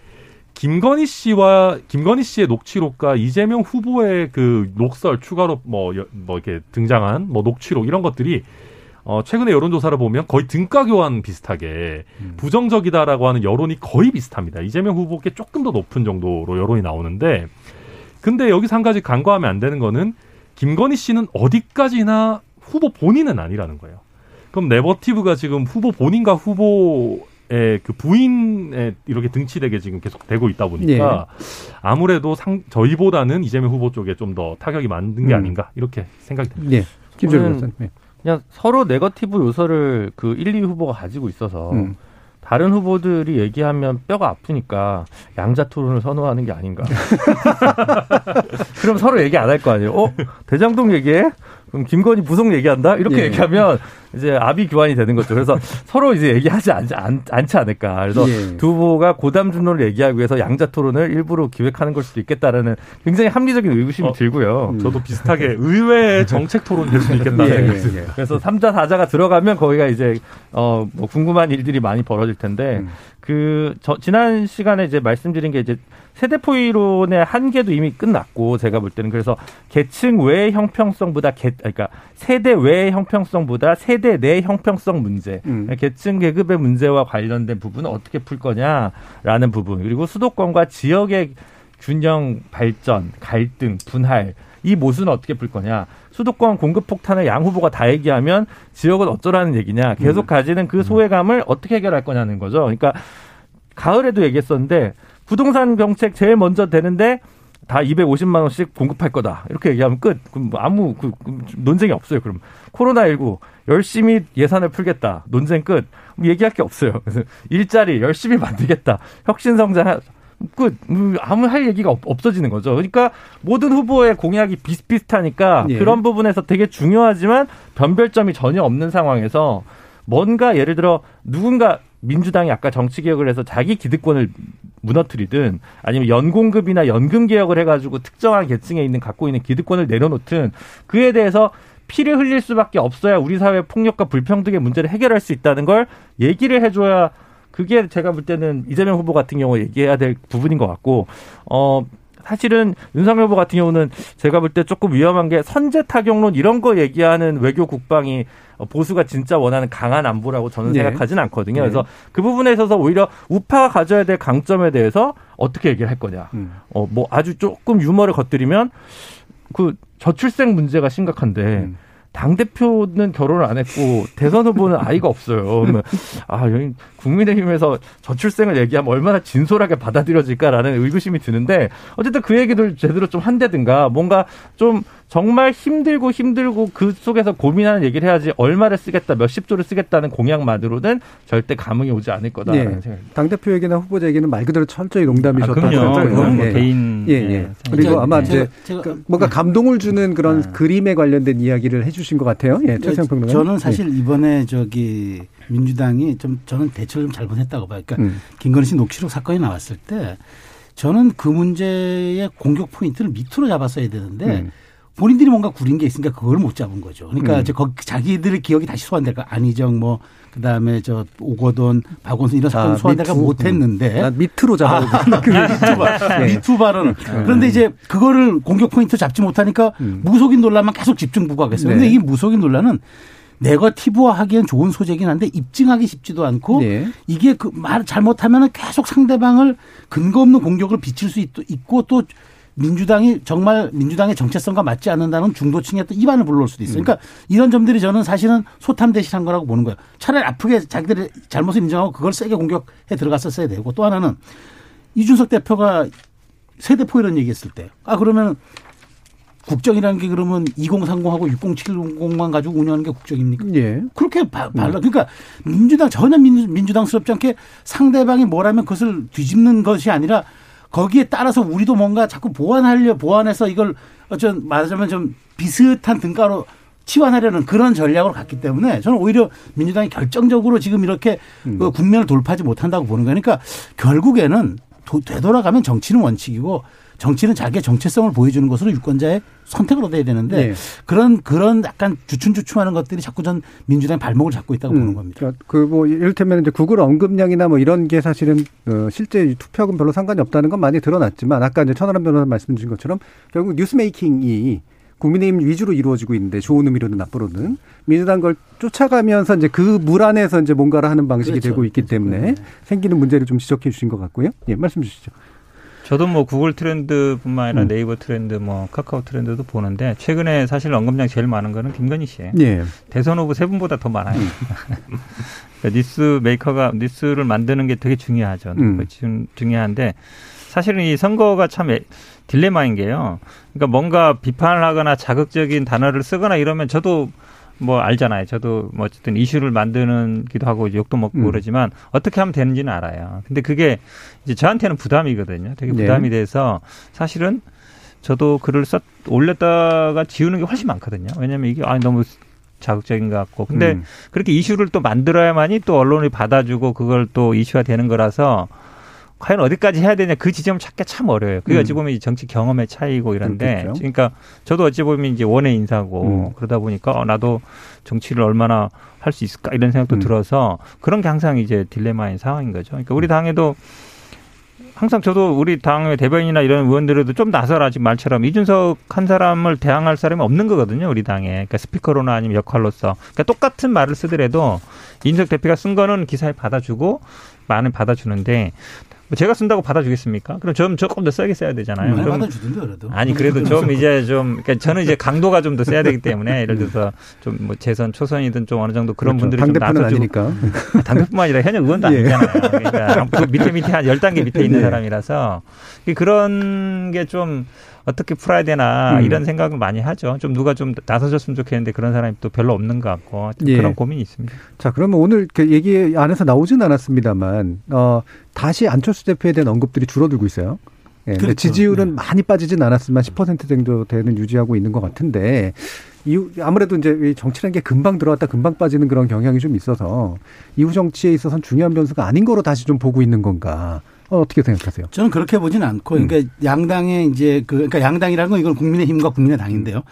김건희 씨와 김건희 씨의 녹취록과 이재명 후보의 그 녹설 추가로 뭐뭐 뭐 이렇게 등장한 뭐 녹취록 이런 것들이 어, 최근에 여론조사를 보면 거의 등가 교환 비슷하게 음. 부정적이다라고 하는 여론이 거의 비슷합니다. 이재명 후보께 조금 더 높은 정도로 여론이 나오는데 근데 여기서 한 가지 간과하면 안 되는 거는 김건희 씨는 어디까지나 후보 본인은 아니라는 거예요. 그럼 네거티브가 지금 후보 본인과 후보의 그 부인에 이렇게 등치되게 지금 계속 되고 있다 보니까 예. 아무래도 상, 저희보다는 이재명 후보 쪽에 좀 더 타격이 많은 게 음. 아닌가 이렇게 생각이 듭니다. 예. 김정은 그냥 서로 네거티브 요소를 그 1, 2 후보가 가지고 있어서 음. 다른 후보들이 얘기하면 뼈가 아프니까 양자 토론을 선호하는 게 아닌가. 그럼 서로 얘기 안 할 거 아니에요. 어? 대장동 얘기해? 그럼 김건희 부속 얘기한다? 이렇게 예. 얘기하면 이제 아비 교환이 되는 거죠. 그래서 서로 이제 얘기하지 않, 않, 않지 않을까. 그래서 예. 두 후보가 고담 준론을 얘기하기 위해서 양자 토론을 일부러 기획하는 걸 수도 있겠다라는 굉장히 합리적인 의구심이 어, 들고요. 음. 저도 비슷하게 의외의 정책 토론 될수 있겠다 예. 생각이 듭니다. 예. 그래서 3자, 4자가 들어가면 거기가 이제 어, 뭐 궁금한 일들이 많이 벌어질 텐데 음. 그, 저, 지난 시간에 이제 말씀드린 게 이제 세대포위론의 한계도 이미 끝났고 제가 볼 때는 그래서 계층 외의 형평성보다 계, 그러니까 세대 외의 형평성보다 세대 내 형평성 문제, 음. 계층 계급의 문제와 관련된 부분은 어떻게 풀 거냐라는 부분 그리고 수도권과 지역의 균형 발전, 갈등, 분할 이 모순은 어떻게 풀 거냐. 수도권 공급 폭탄을 양 후보가 다 얘기하면 지역은 어쩌라는 얘기냐. 계속 음. 가지는 그 음. 소외감을 어떻게 해결할 거냐는 거죠. 그러니까 가을에도 얘기했었는데 부동산 정책 제일 먼저 되는데 다 250만 원씩 공급할 거다. 이렇게 얘기하면 끝. 그럼 뭐 아무 그, 그 논쟁이 없어요. 그럼 코로나19 열심히 예산을 풀겠다. 논쟁 끝. 얘기할 게 없어요. 그래서 일자리 열심히 만들겠다. 혁신 성장 끝. 뭐 아무 할 얘기가 없, 어지는 거죠. 그러니까 모든 후보의 공약이 비슷비슷하니까 예. 그런 부분에서 되게 중요하지만 변별점이 전혀 없는 상황에서 뭔가 예를 들어 누군가 민주당이 아까 정치 개혁을 해서 자기 기득권을 무너뜨리든 아니면 연공급이나 연금 개혁을 해가지고 특정한 계층에 있는 갖고 있는 기득권을 내려놓든 그에 대해서 피를 흘릴 수밖에 없어야 우리 사회 폭력과 불평등의 문제를 해결할 수 있다는 걸 얘기를 해줘야 그게 제가 볼 때는 이재명 후보 같은 경우 얘기해야 될 부분인 것 같고 어 사실은 윤석열 후보 같은 경우는 제가 볼 때 조금 위험한 게 선제 타격론 이런 거 얘기하는 외교 국방이 보수가 진짜 원하는 강한 안보라고 저는 네. 생각하진 않거든요. 네. 그래서 그 부분에 있어서 오히려 우파가 가져야 될 강점에 대해서 어떻게 얘기를 할 거냐. 음. 어, 뭐 아주 조금 유머를 겉들이면 그 저출생 문제가 심각한데 음. 당 대표는 결혼을 안 했고 대선 후보는 아이가 없어요. 그러면 아 여기 국민의힘에서 저출생을 얘기하면 얼마나 진솔하게 받아들여질까라는 의구심이 드는데 어쨌든 그 얘기들 제대로 좀 한다든가 뭔가 좀 정말 힘들고 힘들고 그 속에서 고민하는 얘기를 해야지 얼마를 쓰겠다 몇십 조를 쓰겠다는 공약만으로는 절대 감흥이 오지 않을 거다라는 네. 당 대표 얘기나 후보자 얘기는 말 그대로 철저히 농담이셨던 아, 거죠. 뭐 예. 개인 예, 예. 예. 그리고 아마 제가, 이제 제가, 그 뭔가 감동을 주는 그런 아. 그림에 관련된 이야기를 해주신 것 같아요. 예, 최상 평론 저는 사실 예. 이번에 저기 민주당이 좀 저는 대처를 좀 잘못했다고 봐요. 그러니까 음. 김건희 씨 녹취록 사건이 나왔을 때 저는 그 문제의 공격 포인트를 미투로 잡았어야 되는데. 음. 본인들이 뭔가 구린 게 있으니까 그걸 못 잡은 거죠. 그러니까 음. 거기 자기들의 기억이 다시 소환될까 안희정 뭐 그다음에 저 오거돈 박원순 이런 사건 아, 소환될까 못 했는데 음. 미투로 잡아 아, 그 미투 미투 발언 음. 그런데 이제 그거를 공격 포인트 잡지 못하니까 음. 무속인 논란만 계속 집중 부각했어요. 네. 근데 이 무속인 논란은 네거티브화 하기엔 좋은 소재긴 한데 입증하기 쉽지도 않고 네. 이게 그 말 잘못하면 계속 상대방을 근거 없는 공격을 비칠 수 있, 있고 또 민주당이 정말 민주당의 정체성과 맞지 않는다는 중도층의 또 이반을 불러올 수도 있어요. 그러니까 이런 점들이 저는 사실은 소탐대실한 거라고 보는 거예요. 차라리 아프게 자기들의 잘못을 인정하고 그걸 세게 공격해 들어갔었어야 되고 또 하나는 이준석 대표가 세대포 이런 얘기했을 때 아 그러면 국정이라는 게 그러면 2030하고 6070만 가지고 운영하는 게 국정입니까? 예. 그렇게 바, 발라. 그러니까 민주당 전혀 민주당스럽지 않게 상대방이 뭐라면 그것을 뒤집는 것이 아니라 거기에 따라서 우리도 뭔가 자꾸 보완하려 보완해서 이걸 어쩐 말하자면 좀 비슷한 등가로 치환하려는 그런 전략으로 갔기 때문에 저는 오히려 민주당이 결정적으로 지금 이렇게 음. 그 국면을 돌파하지 못한다고 보는 거니까 결국에는 되돌아가면 정치는 원칙이고 정치는 자기의 정체성을 보여주는 것으로 유권자의 선택을 얻어야 되는데 네. 그런 그런 약간 주춤주춤하는 것들이 자꾸 전 민주당의 발목을 잡고 있다고 음. 보는 겁니다. 그러니까 그뭐 이를테면 이제 구글 언급량이나 뭐 이런 게 사실은 어 실제 투표하고는 별로 상관이 없다는 건 많이 드러났지만 아까 이제 천하람 변호사 말씀 주신 것처럼 결국 뉴스 메이킹이 국민의힘 위주로 이루어지고 있는데 좋은 의미로는 나쁘로는 민주당 걸 쫓아가면서 이제 그 물 안에서 이제 뭔가를 하는 방식이 그렇죠. 되고 있기 때문에 네. 생기는 문제를 좀 지적해 주신 것 같고요. 예, 말씀 주시죠. 저도 뭐 구글 트렌드뿐만 아니라 음. 네이버 트렌드, 뭐 카카오 트렌드도 보는데 최근에 사실 언급량 제일 많은 거는 김건희 씨예요. 예. 대선 후보 세 분보다 더 많아요. 음. 그러니까 뉴스 메이커가 뉴스를 만드는 게 되게 중요하죠. 음. 중요한데 사실은 이 선거가 참 딜레마인 게요. 그러니까 뭔가 비판을 하거나 자극적인 단어를 쓰거나 이러면 저도 뭐 알잖아요. 저도 뭐 어쨌든 이슈를 만드는 기도 하고 욕도 먹고 음. 그러지만 어떻게 하면 되는지는 알아요. 근데 그게 이제 저한테는 부담이거든요. 되게 네. 부담이 네. 돼서 사실은 저도 글을 썼 올렸다가 지우는 게 훨씬 많거든요. 왜냐면 이게 아 너무 자극적인 것 같고. 근데 음. 그렇게 이슈를 또 만들어야만이 또 언론이 받아주고 그걸 또 이슈화 되는 거라서 과연 어디까지 해야 되냐 그 지점을 찾기 참 어려워요. 그게 음. 어찌 보면 정치 경험의 차이고 이런데 그렇겠죠. 그러니까 저도 어찌 보면 이제 원의 인사고 음. 그러다 보니까 어, 나도 정치를 얼마나 할 수 있을까 이런 생각도 음. 들어서 그런 게 항상 이제 딜레마인 상황인 거죠. 그러니까 우리 당에도 항상 저도 우리 당의 대변인이나 이런 의원들에도 좀 나서라 지금 말처럼 이준석 한 사람을 대항할 사람이 없는 거거든요 우리 당에 그러니까 스피커로나 아니면 역할로서 그러니까 똑같은 말을 쓰더라도 이준석 대표가 쓴 거는 기사에 받아주고 많은 받아주는데 뭐 제가 쓴다고 받아주겠습니까? 그럼 좀 조금 더 세게 써야 되잖아요. 음, 받아주던데 그래도. 아니 그래도 좀 이제 좀 그러니까 저는 이제 강도가 좀 더 세야 되기 때문에 예를 들어서 좀 뭐 재선 초선이든 좀 어느 정도 그런 그렇죠. 분들이 좀 나서주고 아니니까. 당대뿐만 아니라 현역 의원도 예. 아니잖아요. 그러니까 그 밑에 밑에 한 열단계 밑에 있는 예. 사람이라서 그런 게좀 어떻게 풀어야 되나 음. 이런 생각을 많이 하죠. 좀 누가 좀 나서줬으면 좋겠는데 그런 사람이 또 별로 없는 것 같고 예. 그런 고민이 있습니다. 자, 그러면 오늘 그 얘기 안에서 나오진 않았습니다만 어, 다시 안철수 대표에 대한 언급들이 줄어들고 있어요. 예, 그렇죠. 지지율은 네. 많이 빠지진 않았지만 10% 정도 되는 유지하고 있는 것 같은데 이후 아무래도 이제 정치라는 게 금방 들어왔다 금방 빠지는 그런 경향이 좀 있어서 이후 정치에 있어서는 중요한 변수가 아닌 거로 다시 좀 보고 있는 건가 어, 어떻게 생각하세요? 저는 그렇게 보진 않고, 그러니까 음. 양당의 이제 그, 그러니까 양당이라는 건 이건 국민의힘과 국민의당인데요.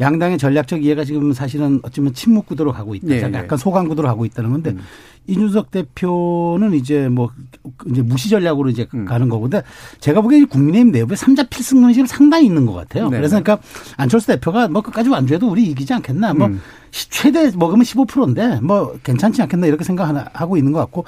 양당의 전략적 이해가 지금 사실은 어쩌면 침묵 구도로 가고 있다. 네, 약간 네. 소강 구도로 가고 있다는 건데 음. 이준석 대표는 이제 뭐 이제 무시 전략으로 이제 음. 가는 거고 근데 제가 보기에 국민의힘 내부에 삼자 필승 논의가 상당히 있는 것 같아요. 네. 그래서 그러니까 안철수 대표가 뭐 끝까지 완주해도 우리 이기지 않겠나. 뭐 음. 최대 먹으면 15%인데 뭐 괜찮지 않겠나 이렇게 생각하고 있는 것 같고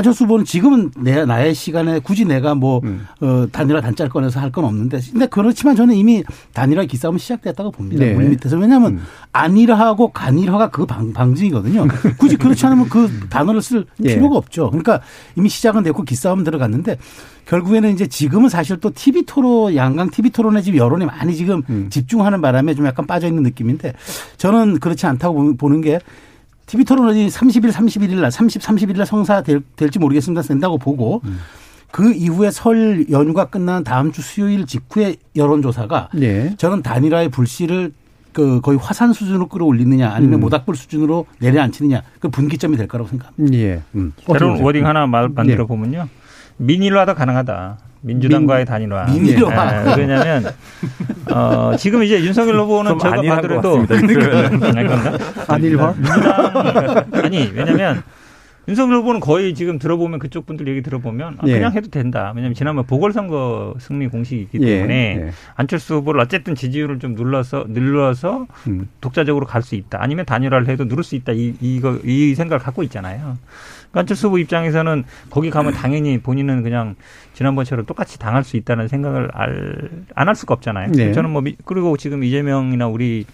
안철수 후보는 지금은 내 나의 시간에 굳이 내가 뭐 음. 어, 단일화 단짤 꺼내서 할 건 없는데 근데 그렇지만 저는 이미 단일화 기싸움은 시작됐다고 봅니다. 네. 물 밑에서 왜냐하면 음. 안일화하고 간일화가 그 방, 방증이거든요. 굳이 그렇지 않으면 그 단어를 쓸 네. 필요가 없죠. 그러니까 이미 시작은 됐고 기싸움 들어갔는데 결국에는 이제 지금은 사실 또 TV 토론 양강 TV 토론에 지금 여론이 많이 지금 음. 집중하는 바람에 좀 약간 빠져 있는 느낌인데 저는 그렇지 않다고 보는 게 TV 토론이 30일, 31일 날, 30, 31일 날 성사 될, 지 모르겠습니다. 된다고 보고 음. 그 이후에 설 연휴가 끝난 다음 주 수요일 직후에 여론조사가 네. 저는 단일화의 불씨를 그 거의 화산 수준으로 끌어올리느냐 아니면 음. 모닥불 수준으로 내려앉히느냐 그 분기점이 될 거라고 생각합니다. 예. 음. 새로운 워딩 하나 만들어 예. 보면요. 민일화도 가능하다. 민주당과의 단일화. 민일화. 네, 왜냐하면 어, 지금 이제 윤석열 후보는 제가 봐더라도 아닐화? 민주당 아니 왜냐하면 윤석열 후보는 거의 지금 들어보면 그쪽 분들 얘기 들어보면 아, 그냥 예. 해도 된다. 왜냐하면 지난번 보궐선거 승리 공식이 있기 예. 때문에 예. 안철수 후보를 어쨌든 지지율을 좀 눌러서 늘려서 음. 독자적으로 갈 수 있다. 아니면 단일화를 해도 누를 수 있다. 이 이거 이 생각을 갖고 있잖아요. 안철수 후보 입장에서는 거기 가면 당연히 본인은 그냥 지난번처럼 똑같이 당할 수 있다는 생각을 안 할 수가 없잖아요. 네. 저는 뭐 그리고 지금 이재명이나 우리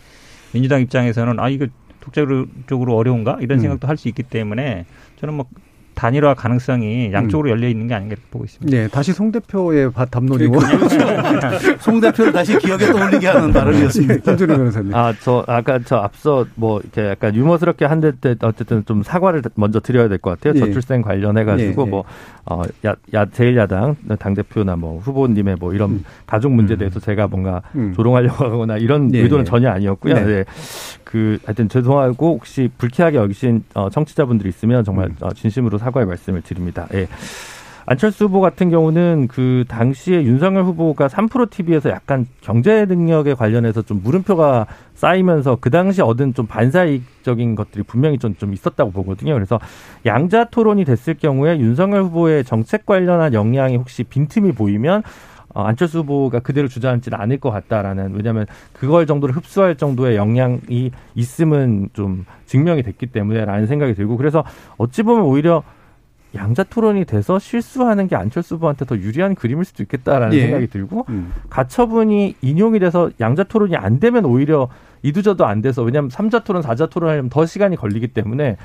민주당 입장에서는 아 이거 독자적으로 어려운가 이런 음. 생각도 음. 할수 있기 때문에 저는 뭐 단일화 가능성이 양쪽으로 음. 열려 있는 게 아닌가 이렇게 보고 있습니다. 네, 다시 송 대표의 담론이고 송 대표를 다시 기억에 떠올리게 하는 발언이었습니다. 김준호 변호사님. 아, 저 아까 저 앞서 뭐 이렇게 약간 유머스럽게 한데 어쨌든 좀 사과를 먼저 드려야 될 것 같아요. 예. 저출생 관련해 가지고 예, 예. 뭐 어, 야, 야 제일야당 당 대표나 뭐 후보님의 뭐 이런 음. 가족 문제에 대해서 제가 뭔가 음. 조롱하려고 하거나 이런 예, 의도는 예. 전혀 아니었고요. 네. 네. 그 하여튼 죄송하고 혹시 불쾌하게 여기신 어, 청취자분들이 있으면 정말 음. 어, 진심으로 사과의 말씀을 드립니다. 예. 안철수 후보 같은 경우는 그 당시에 윤석열 후보가 3프로 TV에서 약간 경제 능력에 관련해서 좀 물음표가 쌓이면서 그 당시 얻은 좀 반사이익적인 것들이 분명히 좀, 좀 있었다고 보거든요. 그래서 양자 토론이 됐을 경우에 윤석열 후보의 정책 관련한 역량이 혹시 빈틈이 보이면 어, 안철수 후보가 그대로 주저앉지는 않을 것 같다라는 왜냐하면 그걸 정도로 흡수할 정도의 영향이 있음은 좀 증명이 됐기 때문에라는 생각이 들고 그래서 어찌 보면 오히려 양자 토론이 돼서 실수하는 게 안철수 후보한테 더 유리한 그림일 수도 있겠다라는 예. 생각이 들고 음. 가처분이 인용이 돼서 양자 토론이 안 되면 오히려 이두저도 안 돼서 왜냐하면 삼자 토론, 사자 토론 하려면 더 시간이 걸리기 때문에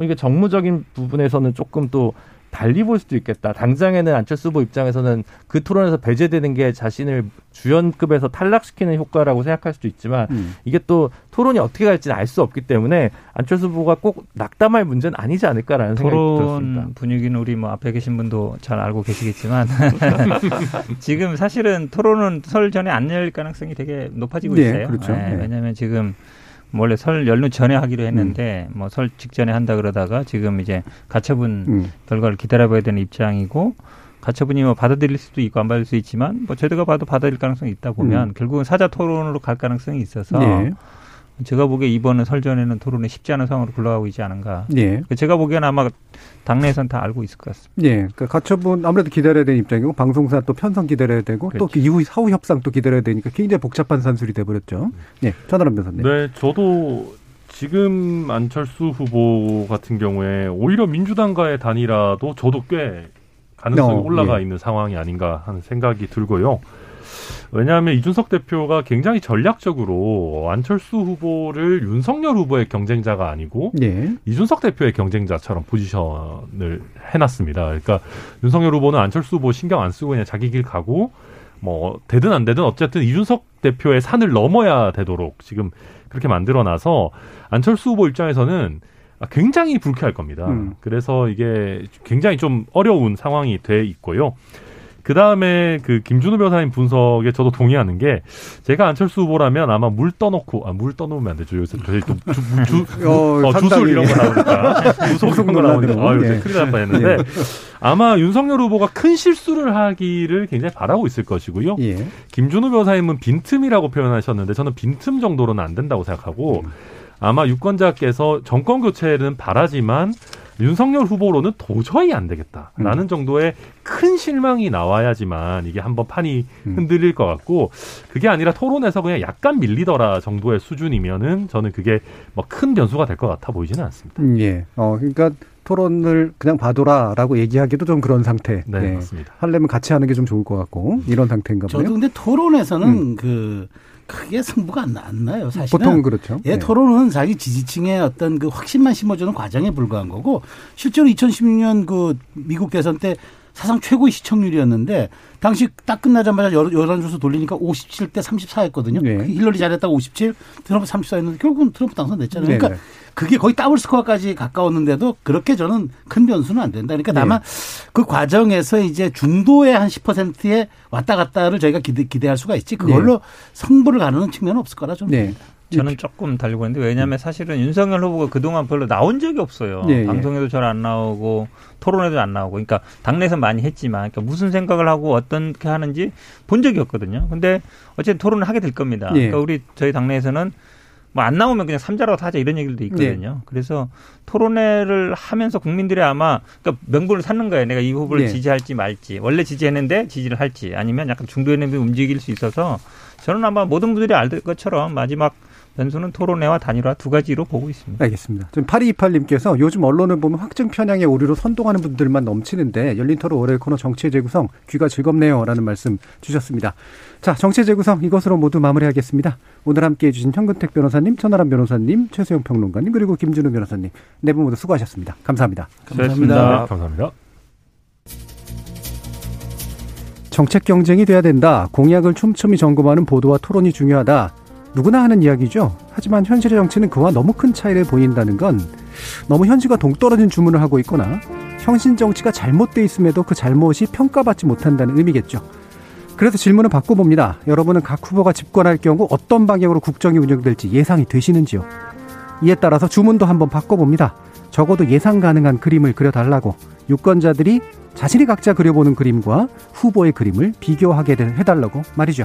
이게 정무적인 부분에서는 조금 또 달리 볼 수도 있겠다. 당장에는 안철수 후보 입장에서는 그 토론에서 배제되는 게 자신을 주연급에서 탈락시키는 효과라고 생각할 수도 있지만 음. 이게 또 토론이 어떻게 갈지는 알 수 없기 때문에 안철수 후보가 꼭 낙담할 문제는 아니지 않을까라는 생각이 들었습니다. 토론 분위기는 우리 뭐 앞에 계신 분도 잘 알고 계시겠지만 지금 사실은 토론은 설 전에 안 열 가능성이 되게 높아지고 네, 있어요. 그렇죠. 네, 네. 왜냐하면 지금 원래 설 연휴 전에 하기로 했는데 음. 뭐설 직전에 한다 그러다가 지금 이제 가처분 음. 결과를 기다려봐야 되는 입장이고 가처분이 뭐 받아들일 수도 있고 안 받을 수 있지만 뭐 제도가 봐도 받아들일 가능성이 있다 보면 음. 결국은 사자 토론으로 갈 가능성이 있어서 네. 제가 보기에 이번은 설전에는 토론이 쉽지 않은 상황으로 굴러가고 있지 않은가. 예. 제가 보기에는 아마 당내에서는 다 알고 있을 것 같습니다. 예. 그러니까 가처분 아무래도 기다려야 되는 입장이고 방송사 또 편성 기다려야 되고 그렇죠. 또 이후 사후 협상 또 기다려야 되니까 굉장히 복잡한 산술이 돼버렸죠. 예. 천하람 변호사님. 네, 저도 지금 안철수 후보 같은 경우에 오히려 민주당과의 단일화도 저도 꽤 가능성이 어, 올라가 예. 있는 상황이 아닌가 하는 생각이 들고요. 왜냐하면 이준석 대표가 굉장히 전략적으로 안철수 후보를 윤석열 후보의 경쟁자가 아니고 네. 이준석 대표의 경쟁자처럼 포지션을 해놨습니다. 그러니까 윤석열 후보는 안철수 후보 신경 안 쓰고 그냥 자기 길 가고 뭐 되든 안 되든 어쨌든 이준석 대표의 산을 넘어야 되도록 지금 그렇게 만들어놔서 안철수 후보 입장에서는 굉장히 불쾌할 겁니다. 음. 그래서 이게 굉장히 좀 어려운 상황이 돼 있고요. 그 다음에 그 김준우 변호사님 분석에 저도 동의하는 게 제가 안철수 후보라면 아마 물 떠놓고 아 물 떠놓으면 안 되죠. 요새 저희 또 주, 주, 어, 어, 주술 이런 거 나오니까 주속 이런 거 나오니까 아 요새 예. 큰일 날 뻔했는데 예. 아마 윤석열 후보가 큰 실수를 하기를 굉장히 바라고 있을 것이고요. 예. 김준우 변호사님은 빈틈이라고 표현하셨는데 저는 빈틈 정도로는 안 된다고 생각하고 음. 아마 유권자께서 정권 교체는 바라지만 윤석열 후보로는 도저히 안 되겠다라는 음. 정도의 큰 실망이 나와야지만 이게 한번 판이 음. 흔들릴 것 같고 그게 아니라 토론에서 그냥 약간 밀리더라 정도의 수준이면은 저는 그게 뭐 큰 변수가 될 것 같아 보이지는 않습니다. 음, 예. 어, 그러니까 토론을 그냥 봐둬라라고 얘기하기도 좀 그런 상태. 네, 네. 맞습니다. 하려면 같이 하는 게 좀 좋을 것 같고 이런 상태인가 보요 저도 근데 토론에서는 음. 그 크게 승부가 안, 안 나요. 사실은. 보통 그렇죠. 예, 네. 토론은 자기 지지층의 어떤 그 확신만 심어주는 과정에 불과한 거고 실제로 2016년 그 미국 대선 때 사상 최고의 시청률이었는데 당시 딱 끝나자마자 여론조사 돌리니까 57대 34였거든요. 네. 힐러리 잘했다고 57, 트럼프 34였는데 결국은 트럼프 당선됐잖아요. 그러니까 네. 그게 거의 더블 스코어까지 가까웠는데도 그렇게 저는 큰 변수는 안 된다. 그러니까 다만 네. 그 과정에서 이제 중도의 한 10%에 왔다 갔다를 저희가 기대, 기대할 수가 있지 그걸로 네. 승부를 가르는 측면은 없을 거라 좀. 네. 저는 조금 달리고 있는데 왜냐하면 사실은 윤석열 후보가 그동안 별로 나온 적이 없어요. 네, 방송에도 잘안 나오고 토론에도 안 나오고. 그러니까 당내에서 많이 했지만 그러니까 무슨 생각을 하고 어떻게 하는지 본 적이 없거든요. 근데 어쨌든 토론을 하게 될 겁니다. 네. 그러니까 우리 저희 당내에서는 뭐 안 나오면 그냥 삼자라고 하자 이런 얘기들도 있거든요. 네. 그래서 토론회를 하면서 국민들이 아마 그러니까 명분을 찾는 거예요. 내가 이 후보를 네. 지지할지 말지. 원래 지지했는데 지지를 할지 아니면 약간 중도에 움직일 수 있어서 저는 아마 모든 분들이 알 것처럼 마지막 변수는 토론회와 단일화 두 가지로 보고 있습니다. 알겠습니다. 지금 8228님께서 요즘 언론을 보면 확증 편향의 오류로 선동하는 분들만 넘치는데 열린 토론 월요일 코너 정치의 재구성 귀가 즐겁네요. 라는 말씀 주셨습니다. 자, 정치의 재구성 이것으로 모두 마무리하겠습니다. 오늘 함께 해주신 현근택 변호사님, 천하람 변호사님, 최수영 평론가님 그리고 김준우 변호사님 네 분 모두 수고하셨습니다. 감사합니다. 감사합니다. 감사합니다. 정책 경쟁이 돼야 된다. 공약을 촘촘히 점검하는 보도와 토론이 중요하다. 누구나 하는 이야기죠. 하지만 현실의 정치는 그와 너무 큰 차이를 보인다는 건 너무 현실과 동떨어진 주문을 하고 있거나 형신 정치가 잘못돼 있음에도 그 잘못이 평가받지 못한다는 의미겠죠. 그래서 질문을 바꿔봅니다. 여러분은 각 후보가 집권할 경우 어떤 방향으로 국정이 운영될지 예상이 되시는지요? 이에 따라서 주문도 한번 바꿔봅니다. 적어도 예상 가능한 그림을 그려달라고 유권자들이 자신이 각자 그려보는 그림과 후보의 그림을 비교하게 해달라고 말이죠.